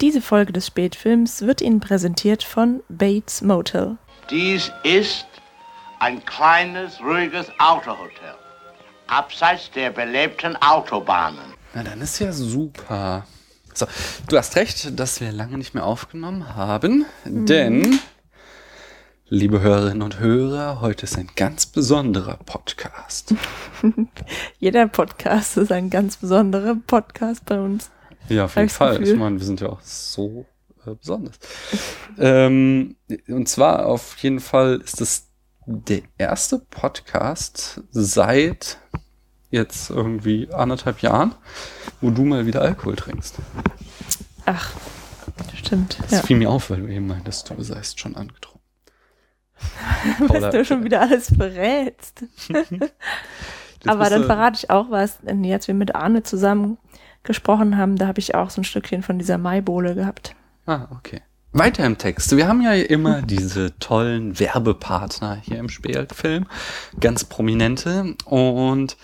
Diese Folge des Spätfilms wird Ihnen präsentiert von Bates Motel. Dies ist ein kleines, ruhiges Autohotel. Abseits der belebten Autobahnen. Na, dann ist ja super. So, du hast recht, dass wir lange nicht mehr aufgenommen haben, denn, liebe Hörerinnen und Hörer, heute ist ein ganz besonderer Podcast. Jeder Podcast ist ein ganz besonderer Podcast bei uns. Ja, auf jeden Fall. Gefühl. Ich meine, wir sind ja auch so äh, besonders. ähm, und zwar auf jeden Fall ist es der erste Podcast seit jetzt irgendwie anderthalb Jahren, wo du mal wieder Alkohol trinkst. Ach, stimmt. Das Ja. fiel mir auf, weil du eben meintest, du seist schon angetrunken. Was du schon wieder alles verrätst. Aber dann verrate ich auch was, als wir mit Arne zusammen gesprochen haben, da habe ich auch so ein Stückchen von dieser Maibohle gehabt. Ah, okay. Weiter im Text. Wir haben ja immer diese tollen Werbepartner hier im Spielfilm, ganz prominente. Und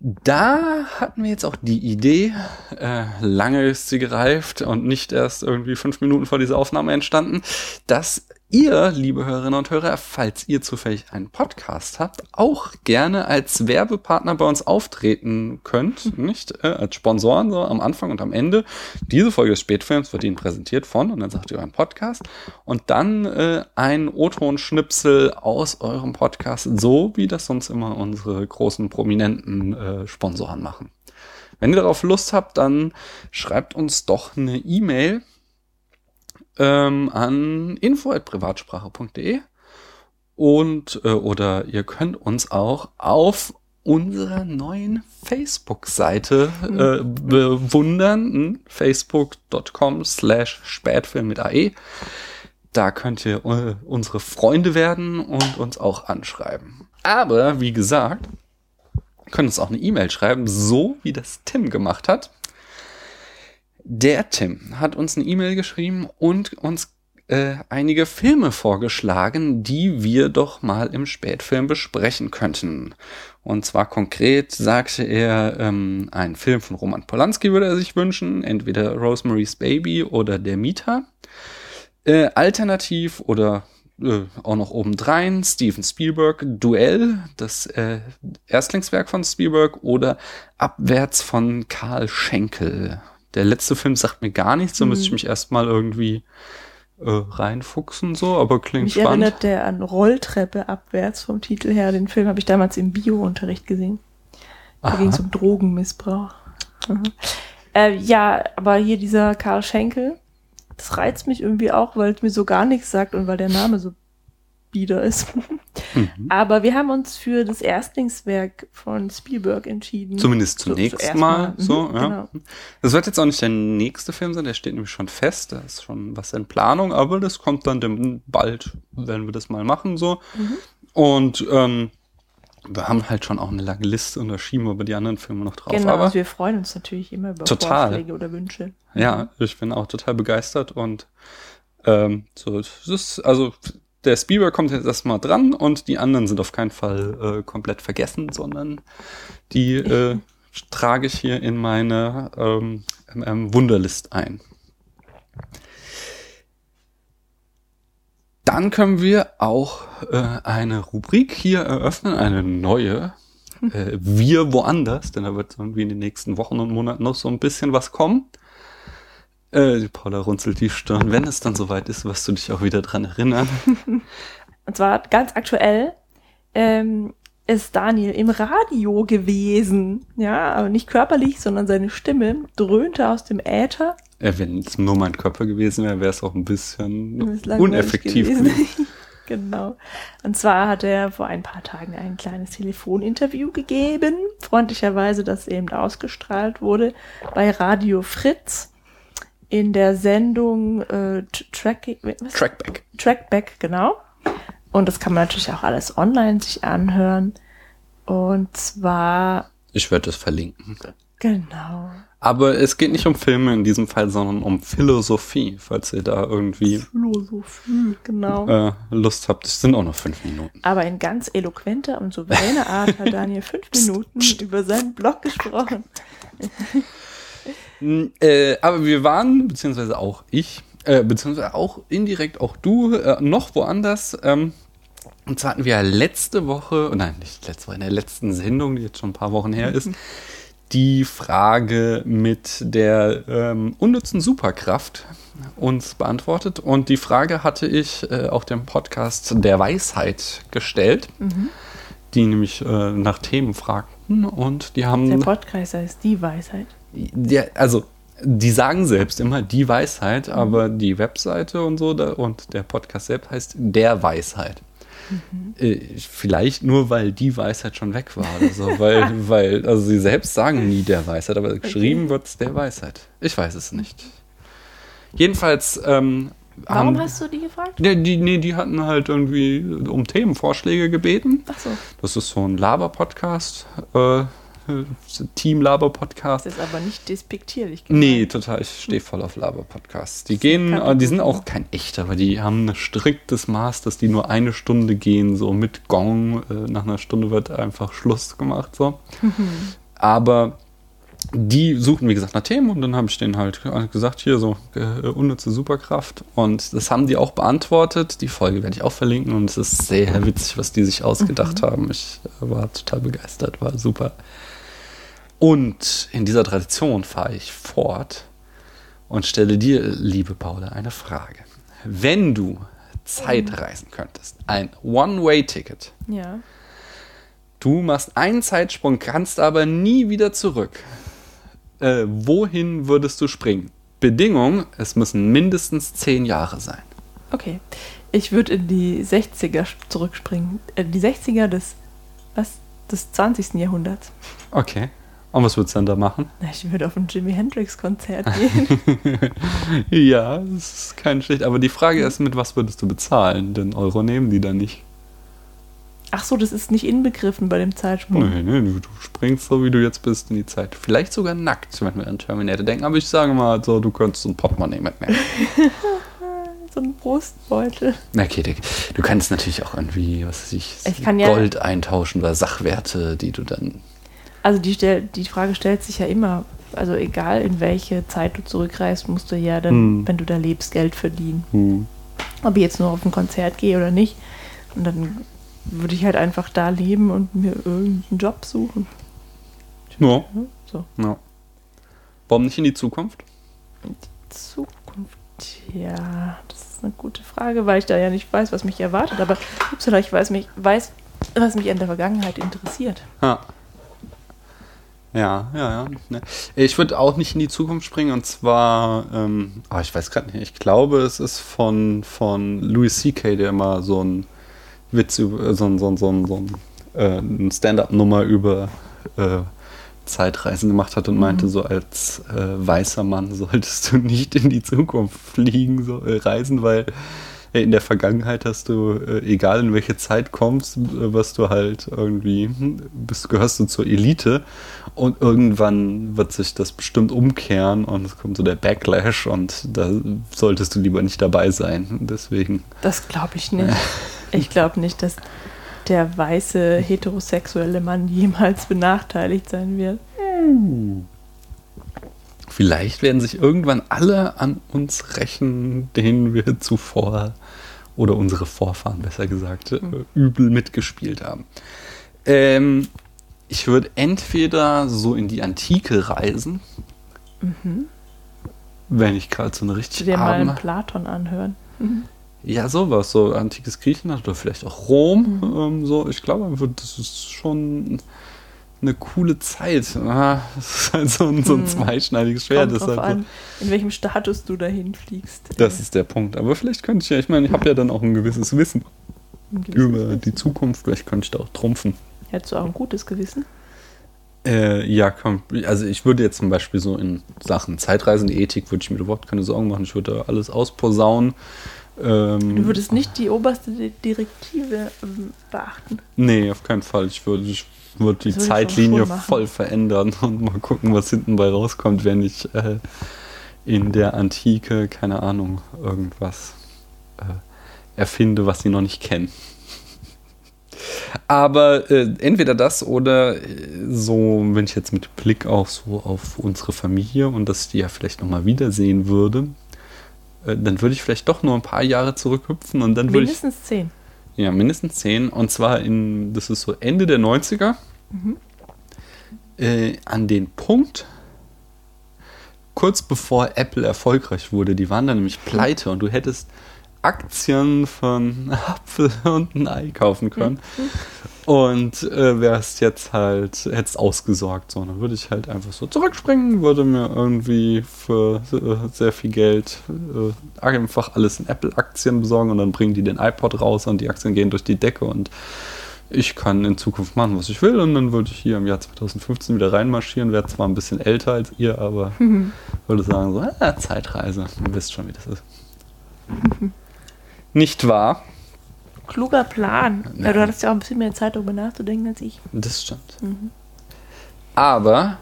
da hatten wir jetzt auch die Idee, äh, lange ist sie gereift und nicht erst irgendwie fünf Minuten vor dieser Aufnahme entstanden, dass ihr, liebe Hörerinnen und Hörer, falls ihr zufällig einen Podcast habt, auch gerne als Werbepartner bei uns auftreten könnt, nicht äh, als Sponsoren so am Anfang und am Ende. Diese Folge des Spätfilms wird Ihnen präsentiert von und dann sagt ihr euren Podcast und dann äh, ein O-Ton-Schnipsel aus eurem Podcast, so wie das sonst immer unsere großen prominenten äh, Sponsoren machen. Wenn ihr darauf Lust habt, dann schreibt uns doch eine E-Mail ähm, an info@privatsprache.de und äh, oder ihr könnt uns auch auf unserer neuen Facebook-Seite äh, bewundern, hm, facebook.com slash spätfilm mit AE. Da könnt ihr äh, unsere Freunde werden und uns auch anschreiben. Aber wie gesagt, könnt uns auch eine E-Mail schreiben, so wie das Tim gemacht hat. Der Tim hat uns eine E-Mail geschrieben und uns äh, einige Filme vorgeschlagen, die wir doch mal im Spätfilm besprechen könnten. Und zwar konkret sagte er, ähm, einen Film von Roman Polanski würde er sich wünschen, entweder Rosemary's Baby oder Der Mieter. Äh, alternativ oder äh, auch noch obendrein Steven Spielberg Duell, das äh, Erstlingswerk von Spielberg oder Abwärts von Karl Schenkel. Der letzte Film sagt mir gar nichts, so müsste ich mich erstmal irgendwie äh, reinfuchsen so, aber klingt Mich spannend. erinnert der an Rolltreppe abwärts vom Titel her. Den Film habe ich damals im Bio-Unterricht gesehen. Da ging es um Drogenmissbrauch. Mhm. Äh, ja, aber hier dieser Karl Schenkel, das reizt mich irgendwie auch, weil es mir so gar nichts sagt und weil der Name so bieder ist. Mhm. Aber wir haben uns für das Erstlingswerk von Spielberg entschieden. Zumindest So- zunächst zuerst mal, Mhm, so, ja. Genau. Das wird jetzt auch nicht der nächste Film sein, der steht nämlich schon fest, da ist schon was in Planung, aber das kommt dann bald, werden wir das mal machen, so. Mhm. Und ähm, wir haben halt schon auch eine lange Liste und da schieben wir über die anderen Filme noch drauf. Genau, aber also wir freuen uns natürlich immer über Total. Vorschläge oder Wünsche. ja, ich bin auch total begeistert und ähm, so, das ist, also der Spielberg kommt jetzt erstmal dran und die anderen sind auf keinen Fall äh, komplett vergessen, sondern die äh, trage ich hier in meine ähm, ähm, Wunderlist ein. Dann können wir auch äh, eine Rubrik hier eröffnen, eine neue. Äh, wir woanders, denn da wird irgendwie in den nächsten Wochen und Monaten noch so ein bisschen was kommen. Äh, die Paula runzelt die Stirn. Wenn es dann soweit ist, wirst du dich auch wieder dran erinnern. Und zwar ganz aktuell ähm, ist Daniel im Radio gewesen. Ja, aber nicht körperlich, sondern seine Stimme dröhnte aus dem Äther. Äh, Wenn es nur mein Körper gewesen wäre, wäre es auch ein bisschen uneffektiv. gewesen. gewesen. genau. Und zwar hat er vor ein paar Tagen ein kleines Telefoninterview gegeben. Freundlicherweise, das eben ausgestrahlt wurde bei Radio Fritz in der Sendung äh, Track? Trackback. Trackback, genau. Und das kann man natürlich auch alles online sich anhören. Und zwar, Ich werde es verlinken. genau. Aber es geht nicht um Filme in diesem Fall, sondern um Philosophie, falls ihr da irgendwie Philosophie, genau. äh, Lust habt. Es sind auch noch fünf Minuten. Aber in ganz eloquenter und souveräner Art hat Daniel fünf Minuten über seinen Blog gesprochen. N- Äh, aber wir waren, beziehungsweise auch ich, äh, beziehungsweise auch indirekt auch du, äh, noch woanders. Ähm, und zwar hatten wir letzte Woche, oh nein, nicht letzte Woche, in der letzten Sendung, die jetzt schon ein paar Wochen her ist, die Frage mit der ähm, unnützen Superkraft uns beantwortet. Und die Frage hatte ich äh, auch dem Podcast der Weisheit gestellt, die nämlich äh, nach Themen fragten. Und die haben. Der Podcast heißt die Weisheit. Ja, also die sagen selbst immer die Weisheit, aber die Webseite und so da, und der Podcast selbst heißt der Weisheit. Äh, vielleicht nur, weil die Weisheit schon weg war oder so, weil, weil, also sie selbst sagen nie der Weisheit, aber geschrieben wird es der Weisheit. Ich weiß es nicht. Jedenfalls, ähm, Warum haben, hast du die gefragt? Nee, die, nee, die hatten halt irgendwie um Themenvorschläge gebeten. Ach so, Das ist so ein Laber-Podcast, äh, Team-Laber-Podcast. das ist aber nicht despektierlich. gemeint. Nee, total. Ich stehe voll auf Laber-Podcasts. Die gehen, die sind auch kein echter, aber die haben ein striktes Maß, dass die nur eine Stunde gehen, so mit Gong. Äh, nach einer Stunde wird einfach Schluss gemacht, so. Aber die suchten, wie gesagt, nach Themen und dann habe ich denen halt gesagt, hier so äh, unnütze Superkraft. Und das haben die auch beantwortet. Die Folge werde ich auch verlinken und es ist sehr witzig, was die sich ausgedacht haben. Ich äh, war total begeistert, war super. Und in dieser Tradition fahre ich fort und stelle dir, liebe Paula, eine Frage. Wenn du Zeit reisen könntest, ein One-Way-Ticket, Ja. du machst einen Zeitsprung, kannst aber nie wieder zurück, äh, wohin würdest du springen? Bedingung, es müssen mindestens zehn Jahre sein. Okay. Ich würde in die 60er zurückspringen. Äh, die 60er des, was, des 20. Jahrhunderts. Okay. Und was würdest du dann da machen? Ich würde auf ein Jimi Hendrix-Konzert gehen. ja, das ist kein schlecht. Aber die Frage ist, mit was würdest du bezahlen? Denn Euro nehmen die da nicht. Ach so, das ist nicht inbegriffen bei dem Zeitsprung. Nee, nee, du, du springst so, wie du jetzt bist, in die Zeit. Vielleicht sogar nackt, wenn wir an Terminator denken. Aber ich sage mal so, du könntest so ein Portemonnaie mitnehmen. So ein Brustbeutel. Okay, du, du kannst natürlich auch irgendwie, was weiß ich, Ich kann ja- Gold eintauschen oder Sachwerte, die du dann. Also die, die Frage stellt sich ja immer, also egal in welche Zeit du zurückreist, musst du ja dann, Hm. wenn du da lebst, Geld verdienen. Hm. Ob ich jetzt nur auf ein Konzert gehe oder nicht. Und dann würde ich halt einfach da leben und mir irgendeinen Job suchen. Ja, So. ja. Warum nicht in die Zukunft? Zukunft, ja, das ist eine gute Frage, weil ich da ja nicht weiß, was mich erwartet. Aber upsala, ich weiß, mich, weiß, was mich in der Vergangenheit interessiert. Ja. Ja, ja, ja. Ich würde auch nicht in die Zukunft springen und zwar, ähm, ah, ich weiß gerade nicht, ich glaube, es ist von, von Louis C.K., der immer so ein Witz über, so ein, so ein, so ein, so ein, äh, ein Stand-up-Nummer über äh, Zeitreisen gemacht hat und meinte, so als äh, weißer Mann solltest du nicht in die Zukunft fliegen, so, äh, reisen, weil äh, in der Vergangenheit hast du, äh, egal in welche Zeit kommst, äh, wirst du halt irgendwie, hm, bist, gehörst du zur Elite und irgendwann wird sich das bestimmt umkehren und es kommt so der Backlash und da solltest du lieber nicht dabei sein. Deswegen, Das glaube ich nicht. Ich glaube nicht, dass der weiße heterosexuelle Mann jemals benachteiligt sein wird. vielleicht werden sich irgendwann alle an uns rächen, denen wir zuvor oder unsere Vorfahren besser gesagt äh, übel mitgespielt haben. Ähm, ich würde entweder so in die Antike reisen, wenn ich gerade so eine richtig dir mal einen Platon anhören. ja sowas, so antikes Griechenland oder vielleicht auch Rom, ähm, so. Ich glaube, das ist schon eine coole Zeit. Ah, Das ist halt so ein, so ein zweischneidiges Schwert. Kommt drauf halt so. an, in welchem Status du dahin fliegst. Das ist der Punkt. Aber vielleicht könnte ich ja, ich meine, ich habe ja dann auch ein gewisses Wissen Ein gewisses über Wissen. die Zukunft. Vielleicht könnte ich da auch trumpfen. Hättest du auch ein gutes Gewissen? Äh, ja, komm. Also ich würde jetzt zum Beispiel so in Sachen Zeitreisen, die Ethik, würde ich mir überhaupt keine Sorgen machen. Ich würde da alles ausposaunen. Ähm, Du würdest nicht die oberste Di- Direktive ähm, beachten. Nee, auf keinen Fall. Ich würde, ich würde die Zeitlinie voll verändern und mal gucken, was hinten bei rauskommt, wenn ich äh, in der Antike, keine Ahnung, irgendwas äh, erfinde, was sie noch nicht kennen. Aber äh, entweder das oder äh, so, wenn ich jetzt mit Blick auch so auf unsere Familie und dass ich die ja vielleicht nochmal wiedersehen würde, äh, dann würde ich vielleicht doch nur ein paar Jahre zurückhüpfen und dann würde ich. Mindestens zehn. Ja, mindestens zehn. Und zwar in, das ist so Ende der 90er. Äh, an den Punkt, kurz bevor Apple erfolgreich wurde. Die waren dann nämlich pleite und du hättest Aktien von Apfel und ein Ei kaufen können. Und äh, wärst jetzt halt, hättest ausgesorgt. So, dann würde ich halt einfach so zurückspringen, würde mir irgendwie für äh, sehr viel Geld äh, einfach alles in Apple-Aktien besorgen und dann bringen die den iPod raus und die Aktien gehen durch die Decke und ich kann in Zukunft machen, was ich will. Und dann würde ich hier im Jahr 2015 wieder reinmarschieren. Wäre zwar ein bisschen älter als ihr, aber würde sagen, so, ah, Zeitreise. Ihr wisst schon, wie das ist. Nicht wahr? Kluger Plan. Ja, du hattest ja auch ein bisschen mehr Zeit, darüber nachzudenken als ich. Das stimmt. Aber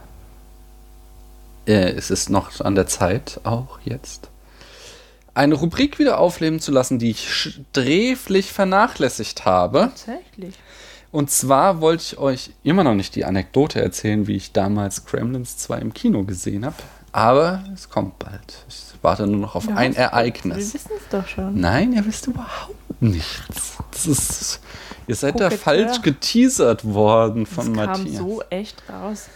äh, es ist noch an der Zeit, auch jetzt, eine Rubrik wieder aufleben zu lassen, die ich sträflich vernachlässigt habe. Tatsächlich. Und zwar wollte ich euch immer noch nicht die Anekdote erzählen, wie ich damals Gremlins 2 im Kino gesehen habe. Aber es kommt bald. Ich warte nur noch auf Ja, ein was- Wir Ereignis. wissen es doch schon. Nein, ihr wisst überhaupt nichts. Das ist, ihr seid da Koketteur. falsch geteasert worden Das von kam Matthias. so echt raus.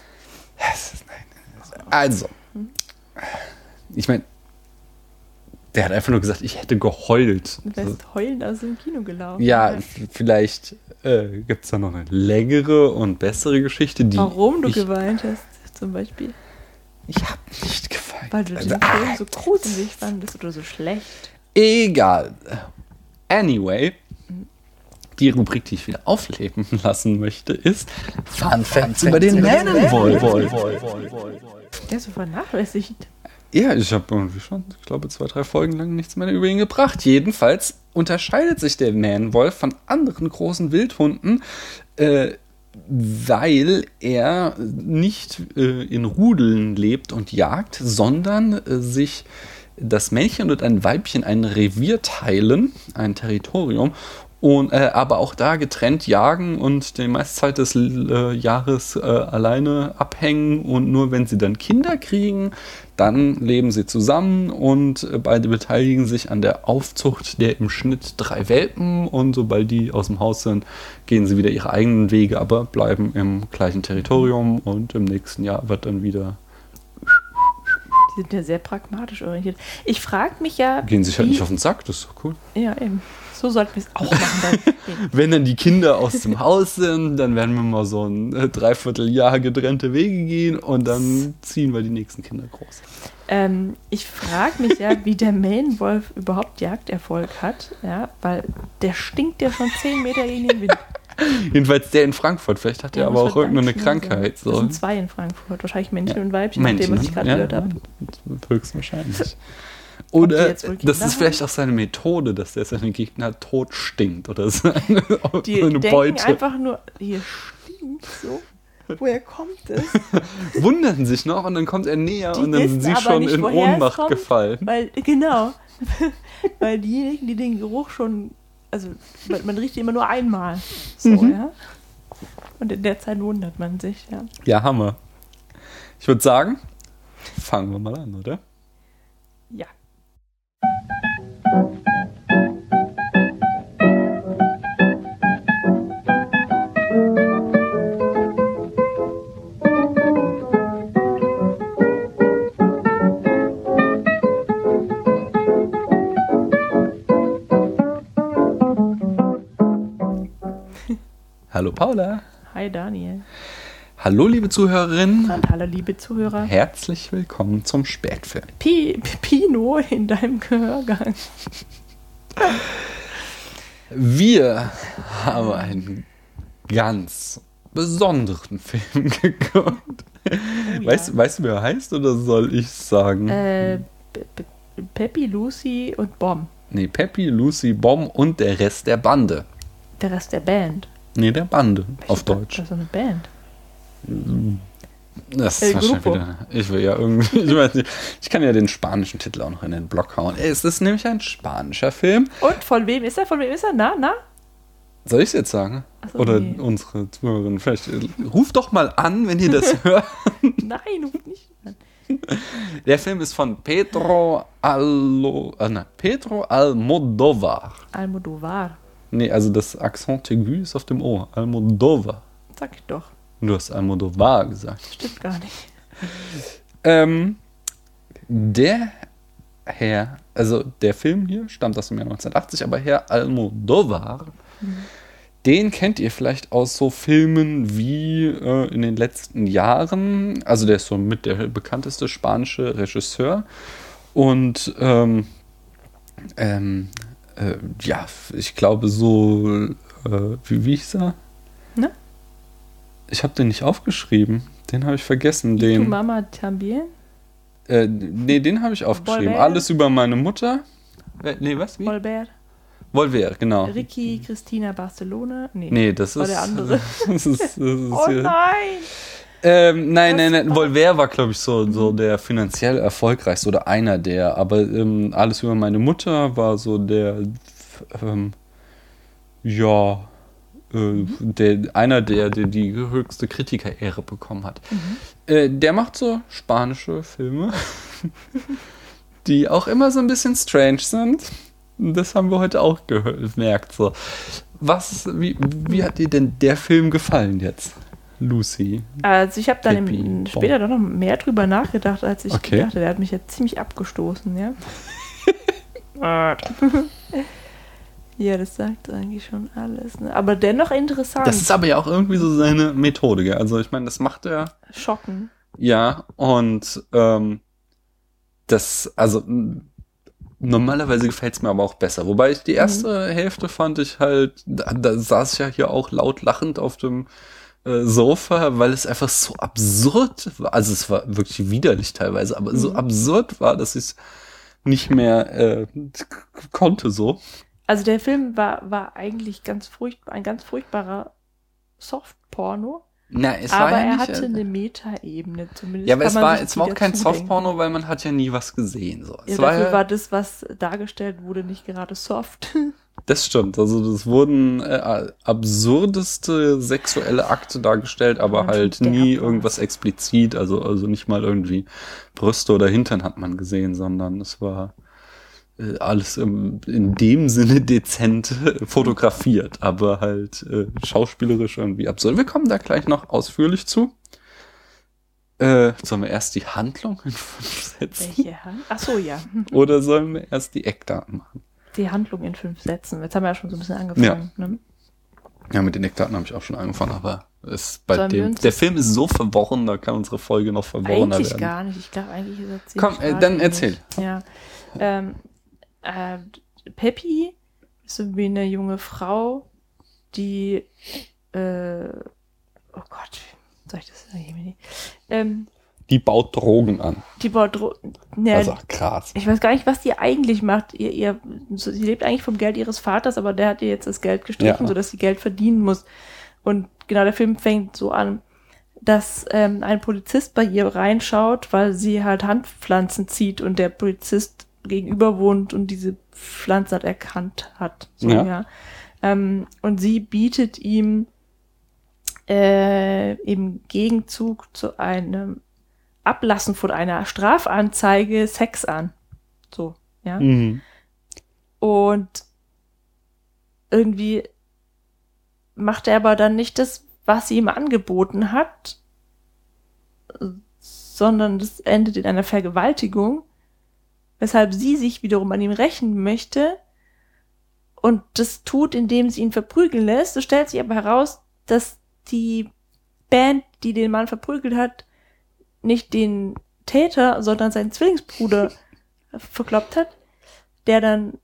Es ist- nein, Also, ich meine, der hat einfach nur gesagt, ich hätte geheult. Du wärst heulend aus dem Kino gelaufen. Ja, vielleicht äh, gibt es da noch eine längere und bessere Geschichte, die. Warum du geweint hast, zum Beispiel. Ich habe nicht geweint. Weil du den Also, Film so gruselig fandest oder so schlecht. Egal. Anyway, die Rubrik, die ich wieder aufleben lassen möchte, ist Fun Facts über den Mähnenwolf. Der ist so vernachlässigt. Ja, ich habe irgendwie schon, ich glaube, zwei, drei Folgen lang nichts mehr über ihn gebracht. Jedenfalls unterscheidet sich der Manwolf von anderen großen Wildhunden, äh, weil er nicht äh, in Rudeln lebt und jagt, sondern äh, sich das Männchen und ein Weibchen ein Revier teilen, ein Territorium, und äh, aber auch da getrennt jagen und die meiste Zeit des äh, Jahres äh, alleine abhängen und nur wenn sie dann Kinder kriegen, dann leben sie zusammen und äh, beide beteiligen sich an der Aufzucht der im Schnitt drei Welpen und sobald die aus dem Haus sind, gehen sie wieder ihre eigenen Wege, aber bleiben im gleichen Territorium und im nächsten Jahr wird dann wieder Die sind ja sehr pragmatisch orientiert. Ich frage mich ja. gehen sich halt nicht auf den Sack, das ist doch cool. Ja, eben. So sollten wir es auch machen. Wenn dann die Kinder aus dem Haus sind, dann werden wir mal so ein äh, Dreivierteljahr getrennte Wege gehen und dann ziehen wir die nächsten Kinder groß. ähm, ich frage mich ja, wie der Mähnenwolf überhaupt Jagderfolg hat. Ja, weil der stinkt ja schon 10 Meter gegen den Wind. Jedenfalls der in Frankfurt, vielleicht hat er Ja, aber auch irgendeine Krankheit. So. sind zwei in Frankfurt. Wahrscheinlich Männchen Ja. und Weibchen, nach dem, was ich gerade ja, gehört habe. Höchstwahrscheinlich. Oder das ist vielleicht auch seine Methode, dass der seine Gegner tot stinkt oder seine, Die seine denken Beute. einfach nur, hier stinkt so. Woher kommt es? Wundern sich noch und dann kommt er näher Die und dann sind sie schon nicht, in Ohnmacht kommt. gefallen. Weil, genau. Weil diejenigen, die den Geruch schon, also man, man riecht ihn immer nur einmal. So, Mhm. ja. Und in der Zeit wundert man sich, ja. Ja, Hammer. Ich würde sagen, fangen wir mal an, oder? Hallo Paula. Hi Daniel. Hallo liebe Zuhörerinnen. Und hallo liebe Zuhörer. Herzlich willkommen zum Spätfilm. Pi, Pino in deinem Gehörgang. Wir haben einen ganz besonderen Film geguckt. Oh, weißt, ja. weißt du, wer er heißt oder soll ich sagen? Äh, Pe- Pe- Peppi, Lucy und Bom. Nee, Peppy, Lucy, Bomb und der Rest der Bande. Der Rest der Band. Nee, der Bande auf Ich dachte, Deutsch. Das ist eine Band. Das El ist wahrscheinlich Grupo. wieder. Ich will ja irgendwie. Ich weiß nicht. Ich kann ja den spanischen Titel auch noch in den Blog hauen. Es ist nämlich ein spanischer Film. Und von wem ist er? Von wem ist er? Na, na? Soll ich es jetzt sagen? So, Oder nee. unsere Zuhörerinnen? Vielleicht ruft doch mal an, wenn ihr das hört. Nein, ruf nicht an. Der Film ist von Pedro Allo, äh, nein, Pedro Almodovar. Almodovar. Nee, also das Accent aigu ist auf dem O. Almodovar. Sag ich doch. Du hast Almodovar gesagt. Stimmt gar nicht. Ähm, der Herr, also der Film hier stammt aus dem Jahr 1980, aber Herr Almodovar, den kennt ihr vielleicht aus so Filmen wie äh, in den letzten Jahren. Also der ist so mit der bekannteste spanische Regisseur. Und ähm, ähm, äh, ja, ich glaube so, äh, wie, wie hieß er? Ich habe den nicht aufgeschrieben. Den habe ich vergessen. Den, Mama también? äh, nee, den habe ich aufgeschrieben. Volver? Alles über meine Mutter. Äh, Nee, was? Wie? Volbert? Volver, genau. Ricky, Christina, Barcelona? Nee. Nee, das War ist. der andere. Das ist, das ist Oh hier- nein! Ähm, nein, nein, Das nein. war- Volver war, glaube ich, so, so der finanziell erfolgreichste oder einer der. Aber ähm, alles über meine Mutter war so der, ähm, ja, äh, der, einer der, der die höchste Kritikerehre bekommen hat. Äh, der macht so spanische Filme, die auch immer so ein bisschen strange sind. Das haben wir heute auch gemerkt. So. Was, wie, wie hat dir denn der Film gefallen jetzt, Lucy? Also ich habe dann im, später doch noch mehr drüber nachgedacht, als ich Okay. dachte. Der hat mich jetzt ziemlich abgestoßen, ja. ja, das sagt eigentlich schon alles. Ne? Aber dennoch interessant. Das ist aber ja auch irgendwie so seine Methode, gell? Also ich meine, das macht er Schocken. ja und ähm, das, also normalerweise gefällt es mir aber auch besser. Wobei ich die erste Hälfte fand ich halt, da, da saß ich ja hier auch laut lachend auf dem äh, Sofa, weil es einfach so absurd war. Also es war wirklich widerlich teilweise, aber so absurd war, dass ich es nicht mehr äh, konnte so. Also der Film war, war eigentlich ganz furchtbar, ein ganz furchtbarer Softporno, Na, es aber war ja er nicht, hatte äh, eine Meta-Ebene zumindest. Ja, aber es man war, es war auch kein. Softporno, weil man hat ja nie was gesehen. So. Ja, Es war, dafür ja, war das, was dargestellt wurde, nicht gerade soft. das stimmt. Also das wurden äh, absurdeste sexuelle Akte dargestellt, aber Und halt nie irgendwas explizit. Also, also nicht mal irgendwie Brüste oder Hintern hat man gesehen, sondern es war äh, alles im, in dem Sinne dezent äh, fotografiert, aber halt äh, schauspielerisch irgendwie absurd. Wir kommen da gleich noch ausführlich zu. Äh, sollen wir erst die Handlung in fünf Sätzen? Welche Hand? Ach so, ja. Oder sollen wir erst die Eckdaten machen? Die Handlung in fünf Sätzen. Jetzt haben wir ja schon so ein bisschen angefangen. Ne? Ja, mit den Eckdaten habe ich auch schon angefangen, aber es bei Sollen dem, der Film ist so verworren, da kann unsere Folge noch verworrener Eigentlich werden. gar nicht. Ich glaube, eigentlich ist er ziemlich Komm, äh, dann erzähl. Ja. Ähm, äh, Peppi ist so wie eine junge Frau, die, äh, oh Gott, soll ich das sagen? Ähm, Die baut Drogen an. die baut, Dro ja, Also krass. ich weiß gar nicht, was die eigentlich macht. Ihr, ihr, so, sie lebt eigentlich vom Geld ihres Vaters, aber der hat ihr jetzt das Geld gestrichen, Ja. sodass sie Geld verdienen muss. Und genau der Film fängt so an, dass ähm, ein Polizist bei ihr reinschaut, weil sie halt Handpflanzen zieht und der Polizist gegenüber wohnt und diese Pflanze hat erkannt hat. So, Ja. ja. Ähm, und sie bietet ihm äh, im Gegenzug zu einem Ablassen von einer Strafanzeige Sex an. So, ja. Mhm. Und irgendwie macht er aber dann nicht das, was sie ihm angeboten hat, sondern das endet in einer Vergewaltigung, weshalb sie sich wiederum an ihm rächen möchte und das tut, indem sie ihn verprügeln lässt. Es stellt sich aber heraus, dass die Band, die den Mann verprügelt hat, nicht den Täter, sondern seinen Zwillingsbruder verkloppt hat, der dann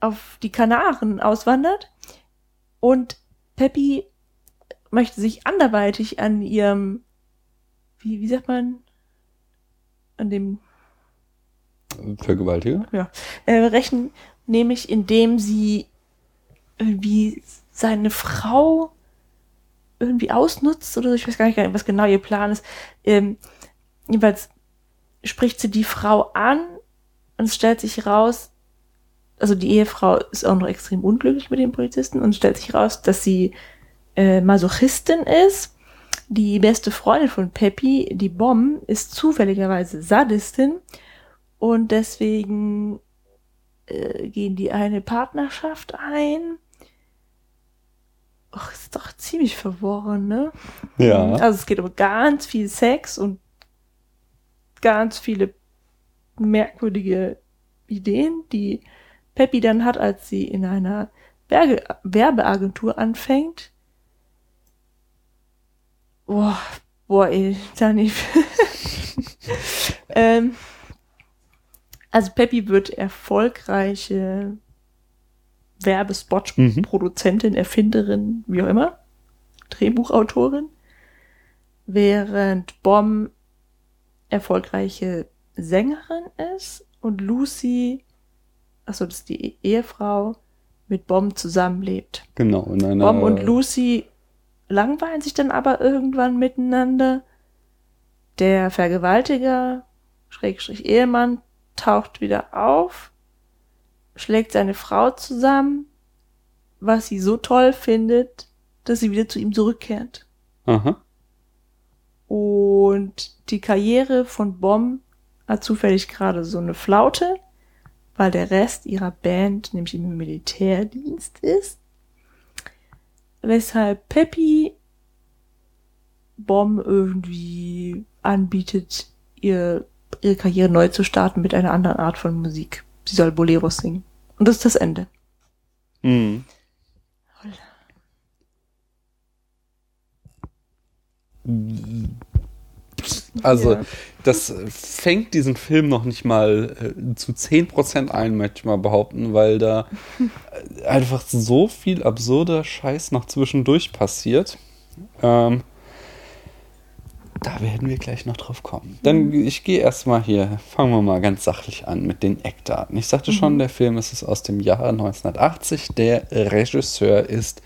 auf die Kanaren auswandert und Peppi möchte sich anderweitig an ihrem, wie, wie sagt man, an dem Vergewaltiger? ja, äh, rächen, nämlich indem sie irgendwie seine Frau irgendwie ausnutzt oder so. ich weiß gar nicht, was genau ihr Plan ist. Ähm, jedenfalls spricht sie die Frau an und stellt sich raus, also die Ehefrau ist auch noch extrem unglücklich mit dem Polizisten und stellt sich raus, dass sie äh, Masochistin ist. Die beste Freundin von Peppy, die Bomb, ist zufälligerweise Sadistin und deswegen äh, gehen die eine Partnerschaft ein. Ach, ist doch ziemlich verworren, ne? Ja. Also es geht um ganz viel Sex und ganz viele merkwürdige Ideen, die Peppy dann hat, als sie in einer Werbe Werbeagentur anfängt. Boah, boah, ey, Dani. ähm, also Peppy wird erfolgreiche Werbespot-Produzentin, Erfinderin, wie auch immer, Drehbuchautorin, während Bomb erfolgreiche Sängerin ist und Lucy, achso, das ist die Ehefrau, mit Bomb zusammenlebt. Genau, in einer. Bomb und Lucy langweilen sich dann aber irgendwann miteinander. Der Vergewaltiger, Schrägstrich Ehemann, taucht wieder auf, schlägt seine Frau zusammen, was sie so toll findet, dass sie wieder zu ihm zurückkehrt. Aha. Und die Karriere von Bomb hat zufällig gerade so eine Flaute, weil der Rest ihrer Band nämlich im Militärdienst ist. Weshalb Peppy Bomb irgendwie anbietet, ihr ihre Karriere neu zu starten mit einer anderen Art von Musik. Sie soll Boleros singen. Und das ist das Ende. Mhm. Also, Ja. das fängt diesen Film noch nicht mal äh, zu 10% ein, möchte ich mal behaupten, weil da äh, einfach so viel absurder Scheiß noch zwischendurch passiert. Ähm, da werden wir gleich noch drauf kommen. Dann, ich gehe erstmal hier, fangen wir mal ganz sachlich an mit den Eckdaten. Ich sagte schon, der Film ist aus dem Jahr 1980. Der Regisseur ist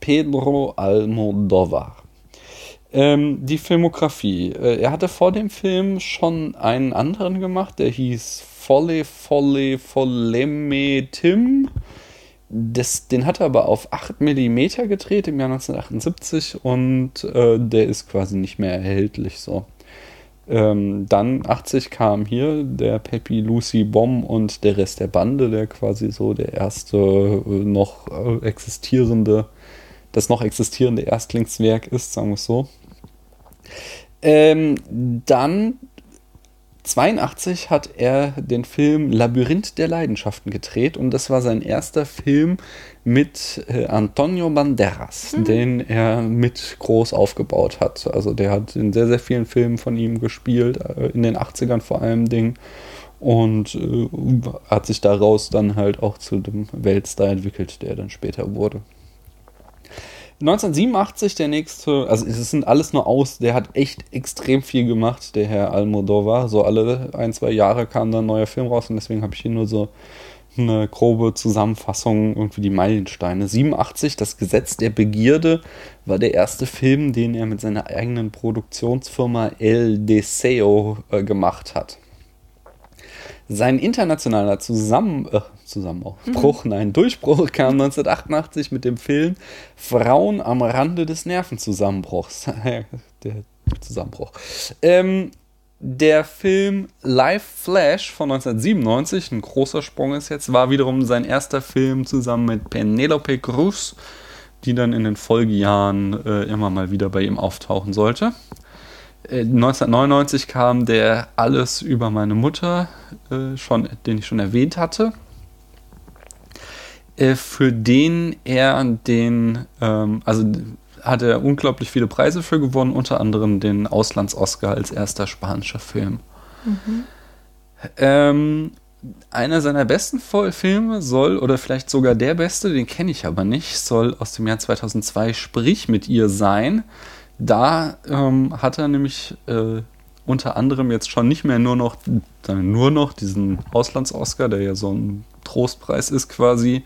Pedro Almodovar. Ähm, die Filmografie. Äh, er hatte vor dem Film schon einen anderen gemacht, der hieß Folle, Folle, Folleme Tim. Das, den hat er aber auf 8 mm gedreht im Jahr 1978 und äh, der ist quasi nicht mehr erhältlich so. Ähm, dann 80 kam hier der Peppy Lucy Bomb und der Rest der Bande, der quasi so der erste äh, noch äh, existierende, das noch existierende Erstlingswerk ist, sagen wir es so. Ähm, dann 82 hat er den Film Labyrinth der Leidenschaften gedreht und das war sein erster Film mit äh, Antonio Banderas, den er mit groß aufgebaut hat. Also der hat in sehr, sehr vielen Filmen von ihm gespielt, äh, in den 80ern vor allem Ding und äh, hat sich daraus dann halt auch zu dem Weltstar entwickelt, der dann später wurde. 1987 der nächste, also es sind alles nur aus, der hat echt extrem viel gemacht, der Herr Almodovar. So alle ein, zwei Jahre kam dann ein neuer Film raus und deswegen habe ich hier nur so eine grobe Zusammenfassung, irgendwie die Meilensteine. 87, das Gesetz der Begierde, war der erste Film, den er mit seiner eigenen Produktionsfirma El Deseo äh, gemacht hat. Sein internationaler Zusammen äh, Zusammenbruch, nein, Durchbruch kam 1988 mit dem Film Frauen am Rande des Nervenzusammenbruchs. der Zusammenbruch. Ähm, der Film Live Flash von 1997, ein großer Sprung ist jetzt, war wiederum sein erster Film zusammen mit Penelope Cruz, die dann in den Folgejahren äh, immer mal wieder bei ihm auftauchen sollte. Äh, 1999 kam der Alles über meine Mutter, äh, schon, den ich schon erwähnt hatte, äh, für den er den, ähm, also hat er unglaublich viele Preise für gewonnen, unter anderem den Auslands-Oscar als erster spanischer Film. Ähm, einer seiner besten Filme soll, oder vielleicht sogar der beste, den kenne ich aber nicht, soll aus dem Jahr 2002 Sprich mit ihr sein. Da ähm, hat er nämlich äh, unter anderem jetzt schon nicht mehr nur noch, nur noch diesen Auslands-Oscar, der ja so ein Trostpreis ist quasi,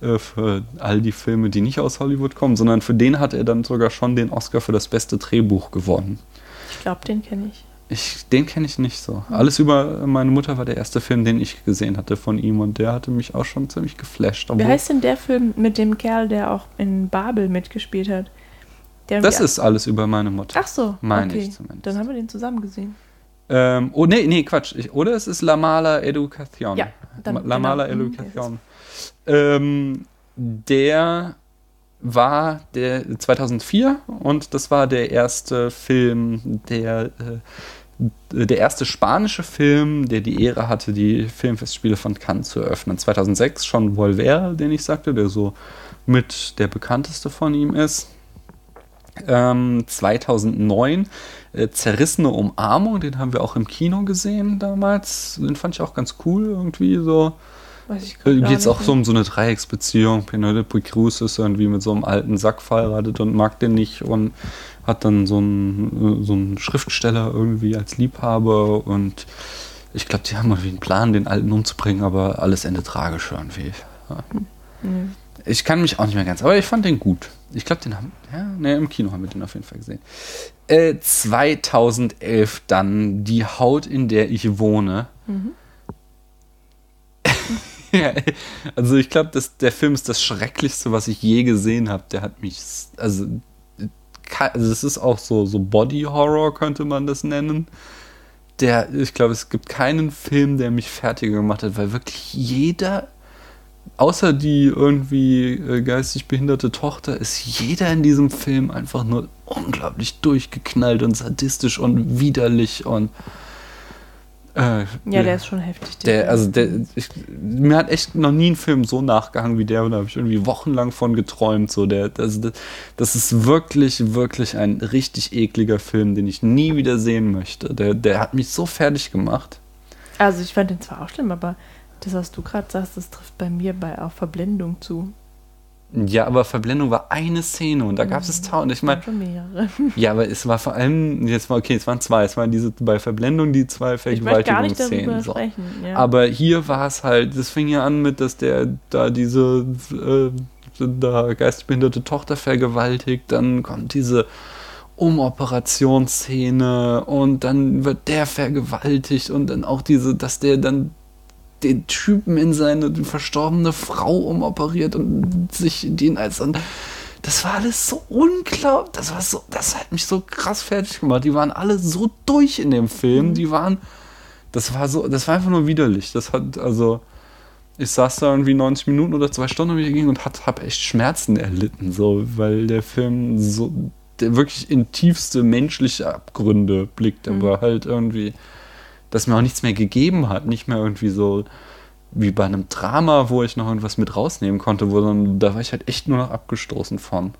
äh, für all die Filme, die nicht aus Hollywood kommen, sondern für den hat er dann sogar schon den Oscar für das beste Drehbuch gewonnen. Ich glaube, den kenne ich. Ich, den kenne ich nicht so. Alles über meine Mutter war der erste Film, den ich gesehen hatte von ihm und der hatte mich auch schon ziemlich geflasht. Wie heißt denn der Film mit dem Kerl, der auch in Babel mitgespielt hat? Das ist alles über meine Mutter. Ach so, Meine okay. ich zumindest. Dann haben wir den zusammen gesehen. Ähm, oh, nee, nee, Quatsch. Ich, oder es ist La Mala Educación. Ja, dann- La Mala genau. Educación. Ähm, der war der 2004 und das war der erste Film, der äh, der erste spanische Film, der die Ehre hatte, die Filmfestspiele von Cannes zu eröffnen. 2006 schon Volver, den ich sagte, der so mit der bekannteste von ihm ist. Ähm, 2009 äh, Zerrissene Umarmung, den haben wir auch im Kino gesehen damals. Den fand ich auch ganz cool irgendwie so. Weiß ich Äh, grad Geht es auch so um so eine Dreiecksbeziehung. Penelope Cruz ist irgendwie mit so einem alten Sack verheiratet und mag den nicht und hat dann so einen, äh, so einen Schriftsteller irgendwie als Liebhaber und ich glaube, die haben irgendwie einen Plan, den Alten umzubringen, aber alles endet tragisch irgendwie. Ja. nicht. Ich kann mich auch nicht mehr ganz, aber ich fand den gut. Ich glaube, den haben, ja, ne, im Kino haben wir den auf jeden Fall gesehen. Äh, 2011 dann Die Haut, in der ich wohne. ja, also ich glaube, der Film ist das Schrecklichste, was ich je gesehen habe. Der hat mich, also, also es ist auch so, so Body Horror könnte man das nennen. Der, ich glaube, es gibt keinen Film, der mich fertiger gemacht hat, weil wirklich jeder außer die irgendwie äh, geistig behinderte Tochter ist jeder in diesem Film einfach nur unglaublich durchgeknallt und sadistisch und widerlich und äh, Ja, der ist schon heftig. der, also der, ich, mir hat echt noch nie ein Film so nachgehangen wie der und da habe ich irgendwie wochenlang von geträumt. So der, das, das, das ist wirklich, wirklich ein richtig ekliger Film, den ich nie wieder sehen möchte. Der, der hat mich so fertig gemacht. Also ich fand den zwar auch schlimm, aber das, was du gerade sagst, das trifft bei mir bei auch Verblendung zu. Ja, aber Verblendung war eine Szene und da gab es tausend. Ich meine. Ja, aber es war vor allem, jetzt war okay, es waren zwei, es waren diese bei Verblendung die zwei Vergewaltigungsszenen. So. Ja. Aber hier war es halt, das fing ja an mit, dass der da diese äh, da geistig behinderte Tochter vergewaltigt, dann kommt diese Umoperationsszene und dann wird der vergewaltigt und dann auch diese, dass der dann den Typen in seine verstorbene Frau umoperiert und sich den als dann. Das war alles so unglaublich. Das war so, das hat mich so krass fertig gemacht. Die waren alle so durch in dem Film. Die waren, das war so, das war einfach nur widerlich. Das hat, also, ich saß da irgendwie 90 Minuten oder zwei Stunden wie ging und hat, hab echt Schmerzen erlitten, so, weil der Film so, der wirklich in tiefste menschliche Abgründe blickt, aber halt irgendwie, dass mir auch nichts mehr gegeben hat, nicht mehr irgendwie so wie bei einem Drama, wo ich noch irgendwas mit rausnehmen konnte, wo dann, da war ich halt echt nur noch abgestoßen von.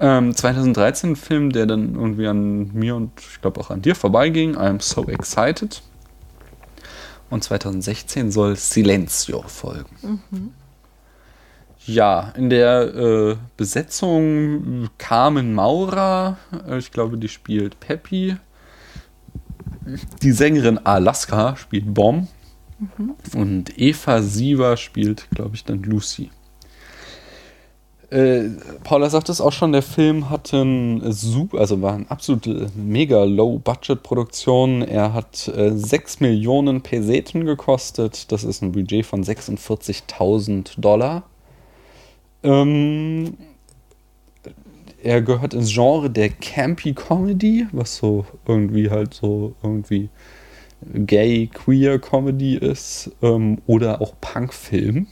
Ähm, 2013 ein Film, der dann irgendwie an mir und ich glaube auch an dir vorbeiging, I'm So Excited. Und 2016 soll Silencio folgen. Ja, in der äh, Besetzung Carmen Maura, äh, ich glaube, die spielt Peppy. Die Sängerin Alaska spielt Bomb. Und Eva Siever spielt, glaube ich, dann Lucy. Äh, Paula sagt es auch schon, der Film hatte ein super, also war eine absolute mega Low-Budget-Produktion. Er hat äh, 6 Millionen Peseten gekostet. Das ist ein Budget von 46.000 Dollar. Ähm, er gehört ins Genre der Campy Comedy, was so irgendwie halt so irgendwie Gay, Queer Comedy ist ähm, oder auch Punkfilm.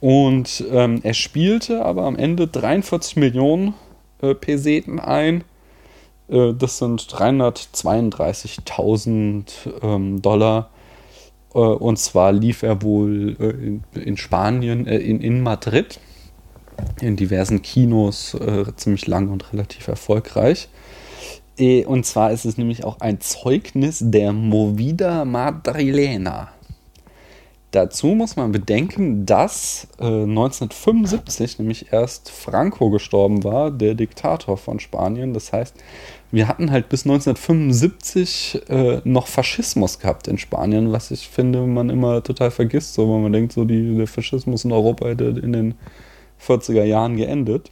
Und ähm, er spielte aber am Ende 43 Millionen äh, Peseten ein. Äh, das sind 332.000 ähm, Dollar. Äh, und zwar lief er wohl äh, in, in Spanien, äh, in, in Madrid, in diversen Kinos äh, ziemlich lang und relativ erfolgreich. Äh, Und zwar ist es nämlich auch ein Zeugnis der Movida Madrilena. Dazu muss man bedenken, dass äh, 1975 nämlich erst Franco gestorben war, der Diktator von Spanien. Das heißt, wir hatten halt bis 1975 äh, noch Faschismus gehabt in Spanien, was ich finde, man immer total vergisst, so weil man denkt, so die, der Faschismus in Europa hätte in den 40er Jahren geendet.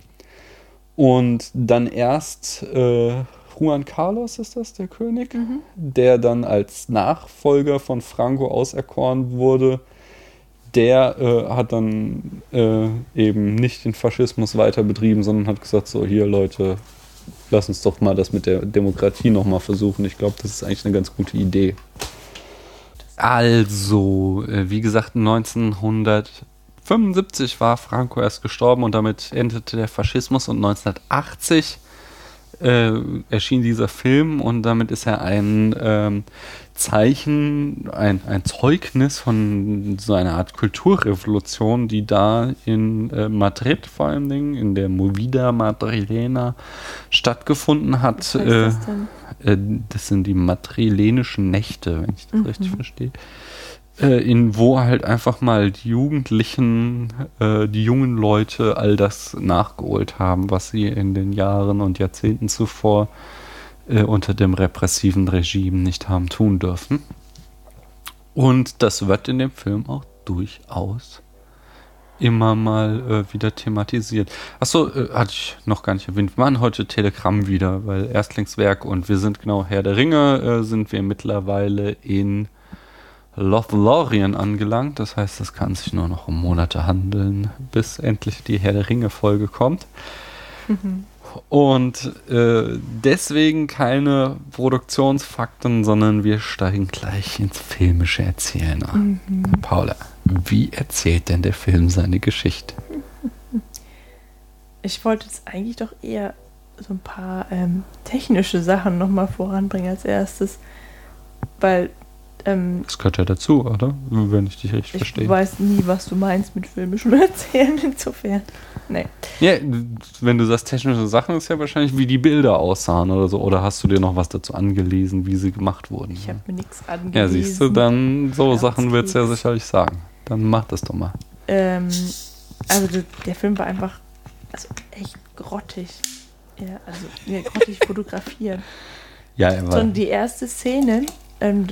Und dann erst äh, Juan Carlos ist das, der König, der dann als Nachfolger von Franco auserkoren wurde. Der äh, hat dann äh, eben nicht den Faschismus weiter betrieben, sondern hat gesagt, so hier Leute, lass uns doch mal das mit der Demokratie nochmal versuchen. Ich glaube, das ist eigentlich eine ganz gute Idee. Also, äh, wie gesagt, 1975 war Franco erst gestorben und damit endete der Faschismus und 1980 äh, erschien dieser Film und damit ist er ein ähm, Zeichen, ein, ein Zeugnis von so einer Art Kulturrevolution, die da in äh, Madrid vor allen Dingen, in der Movida Madrilena stattgefunden hat. Was heißt Äh, das denn? äh, das sind die madrilenischen Nächte, wenn ich das Mhm. richtig verstehe. Äh, in wo halt einfach mal die Jugendlichen, äh, die jungen Leute all das nachgeholt haben, was sie in den Jahren und Jahrzehnten zuvor äh, unter dem repressiven Regime nicht haben tun dürfen. Und das wird in dem Film auch durchaus immer mal äh, wieder thematisiert. Achso, äh, hatte ich noch gar nicht erwähnt. Wir machen heute Telegramm wieder, weil Erstlingswerk und wir sind genau Herr der Ringe, äh, sind wir mittlerweile in Lothlorien angelangt. Das heißt, es kann sich nur noch um Monate handeln, bis endlich die Herr der Ringe-Folge kommt. Und äh, deswegen keine Produktionsfakten, sondern wir steigen gleich ins filmische Erzählen ein. Paula, wie erzählt denn der Film seine Geschichte? Ich wollte jetzt eigentlich doch eher so ein paar ähm, technische Sachen nochmal voranbringen als erstes, weil ähm, Das gehört ja dazu, oder? Wenn ich dich richtig ich verstehe. weiß nie, was du meinst mit filmischen Erzählen, insofern. Nee. Ja, wenn du sagst technische Sachen, ist ja wahrscheinlich, wie die Bilder aussahen oder so. Oder hast du dir noch was dazu angelesen, wie sie gemacht wurden? Ich habe mir nichts angelesen. ja, siehst du, dann so Ja, Sachen wird es ja sicherlich sagen. Dann mach das doch mal. Ähm, also der, Film war einfach also echt grottig. Ja, also ja, grottig fotografiert. Ja, er war, Schon die erste Szene, ähm,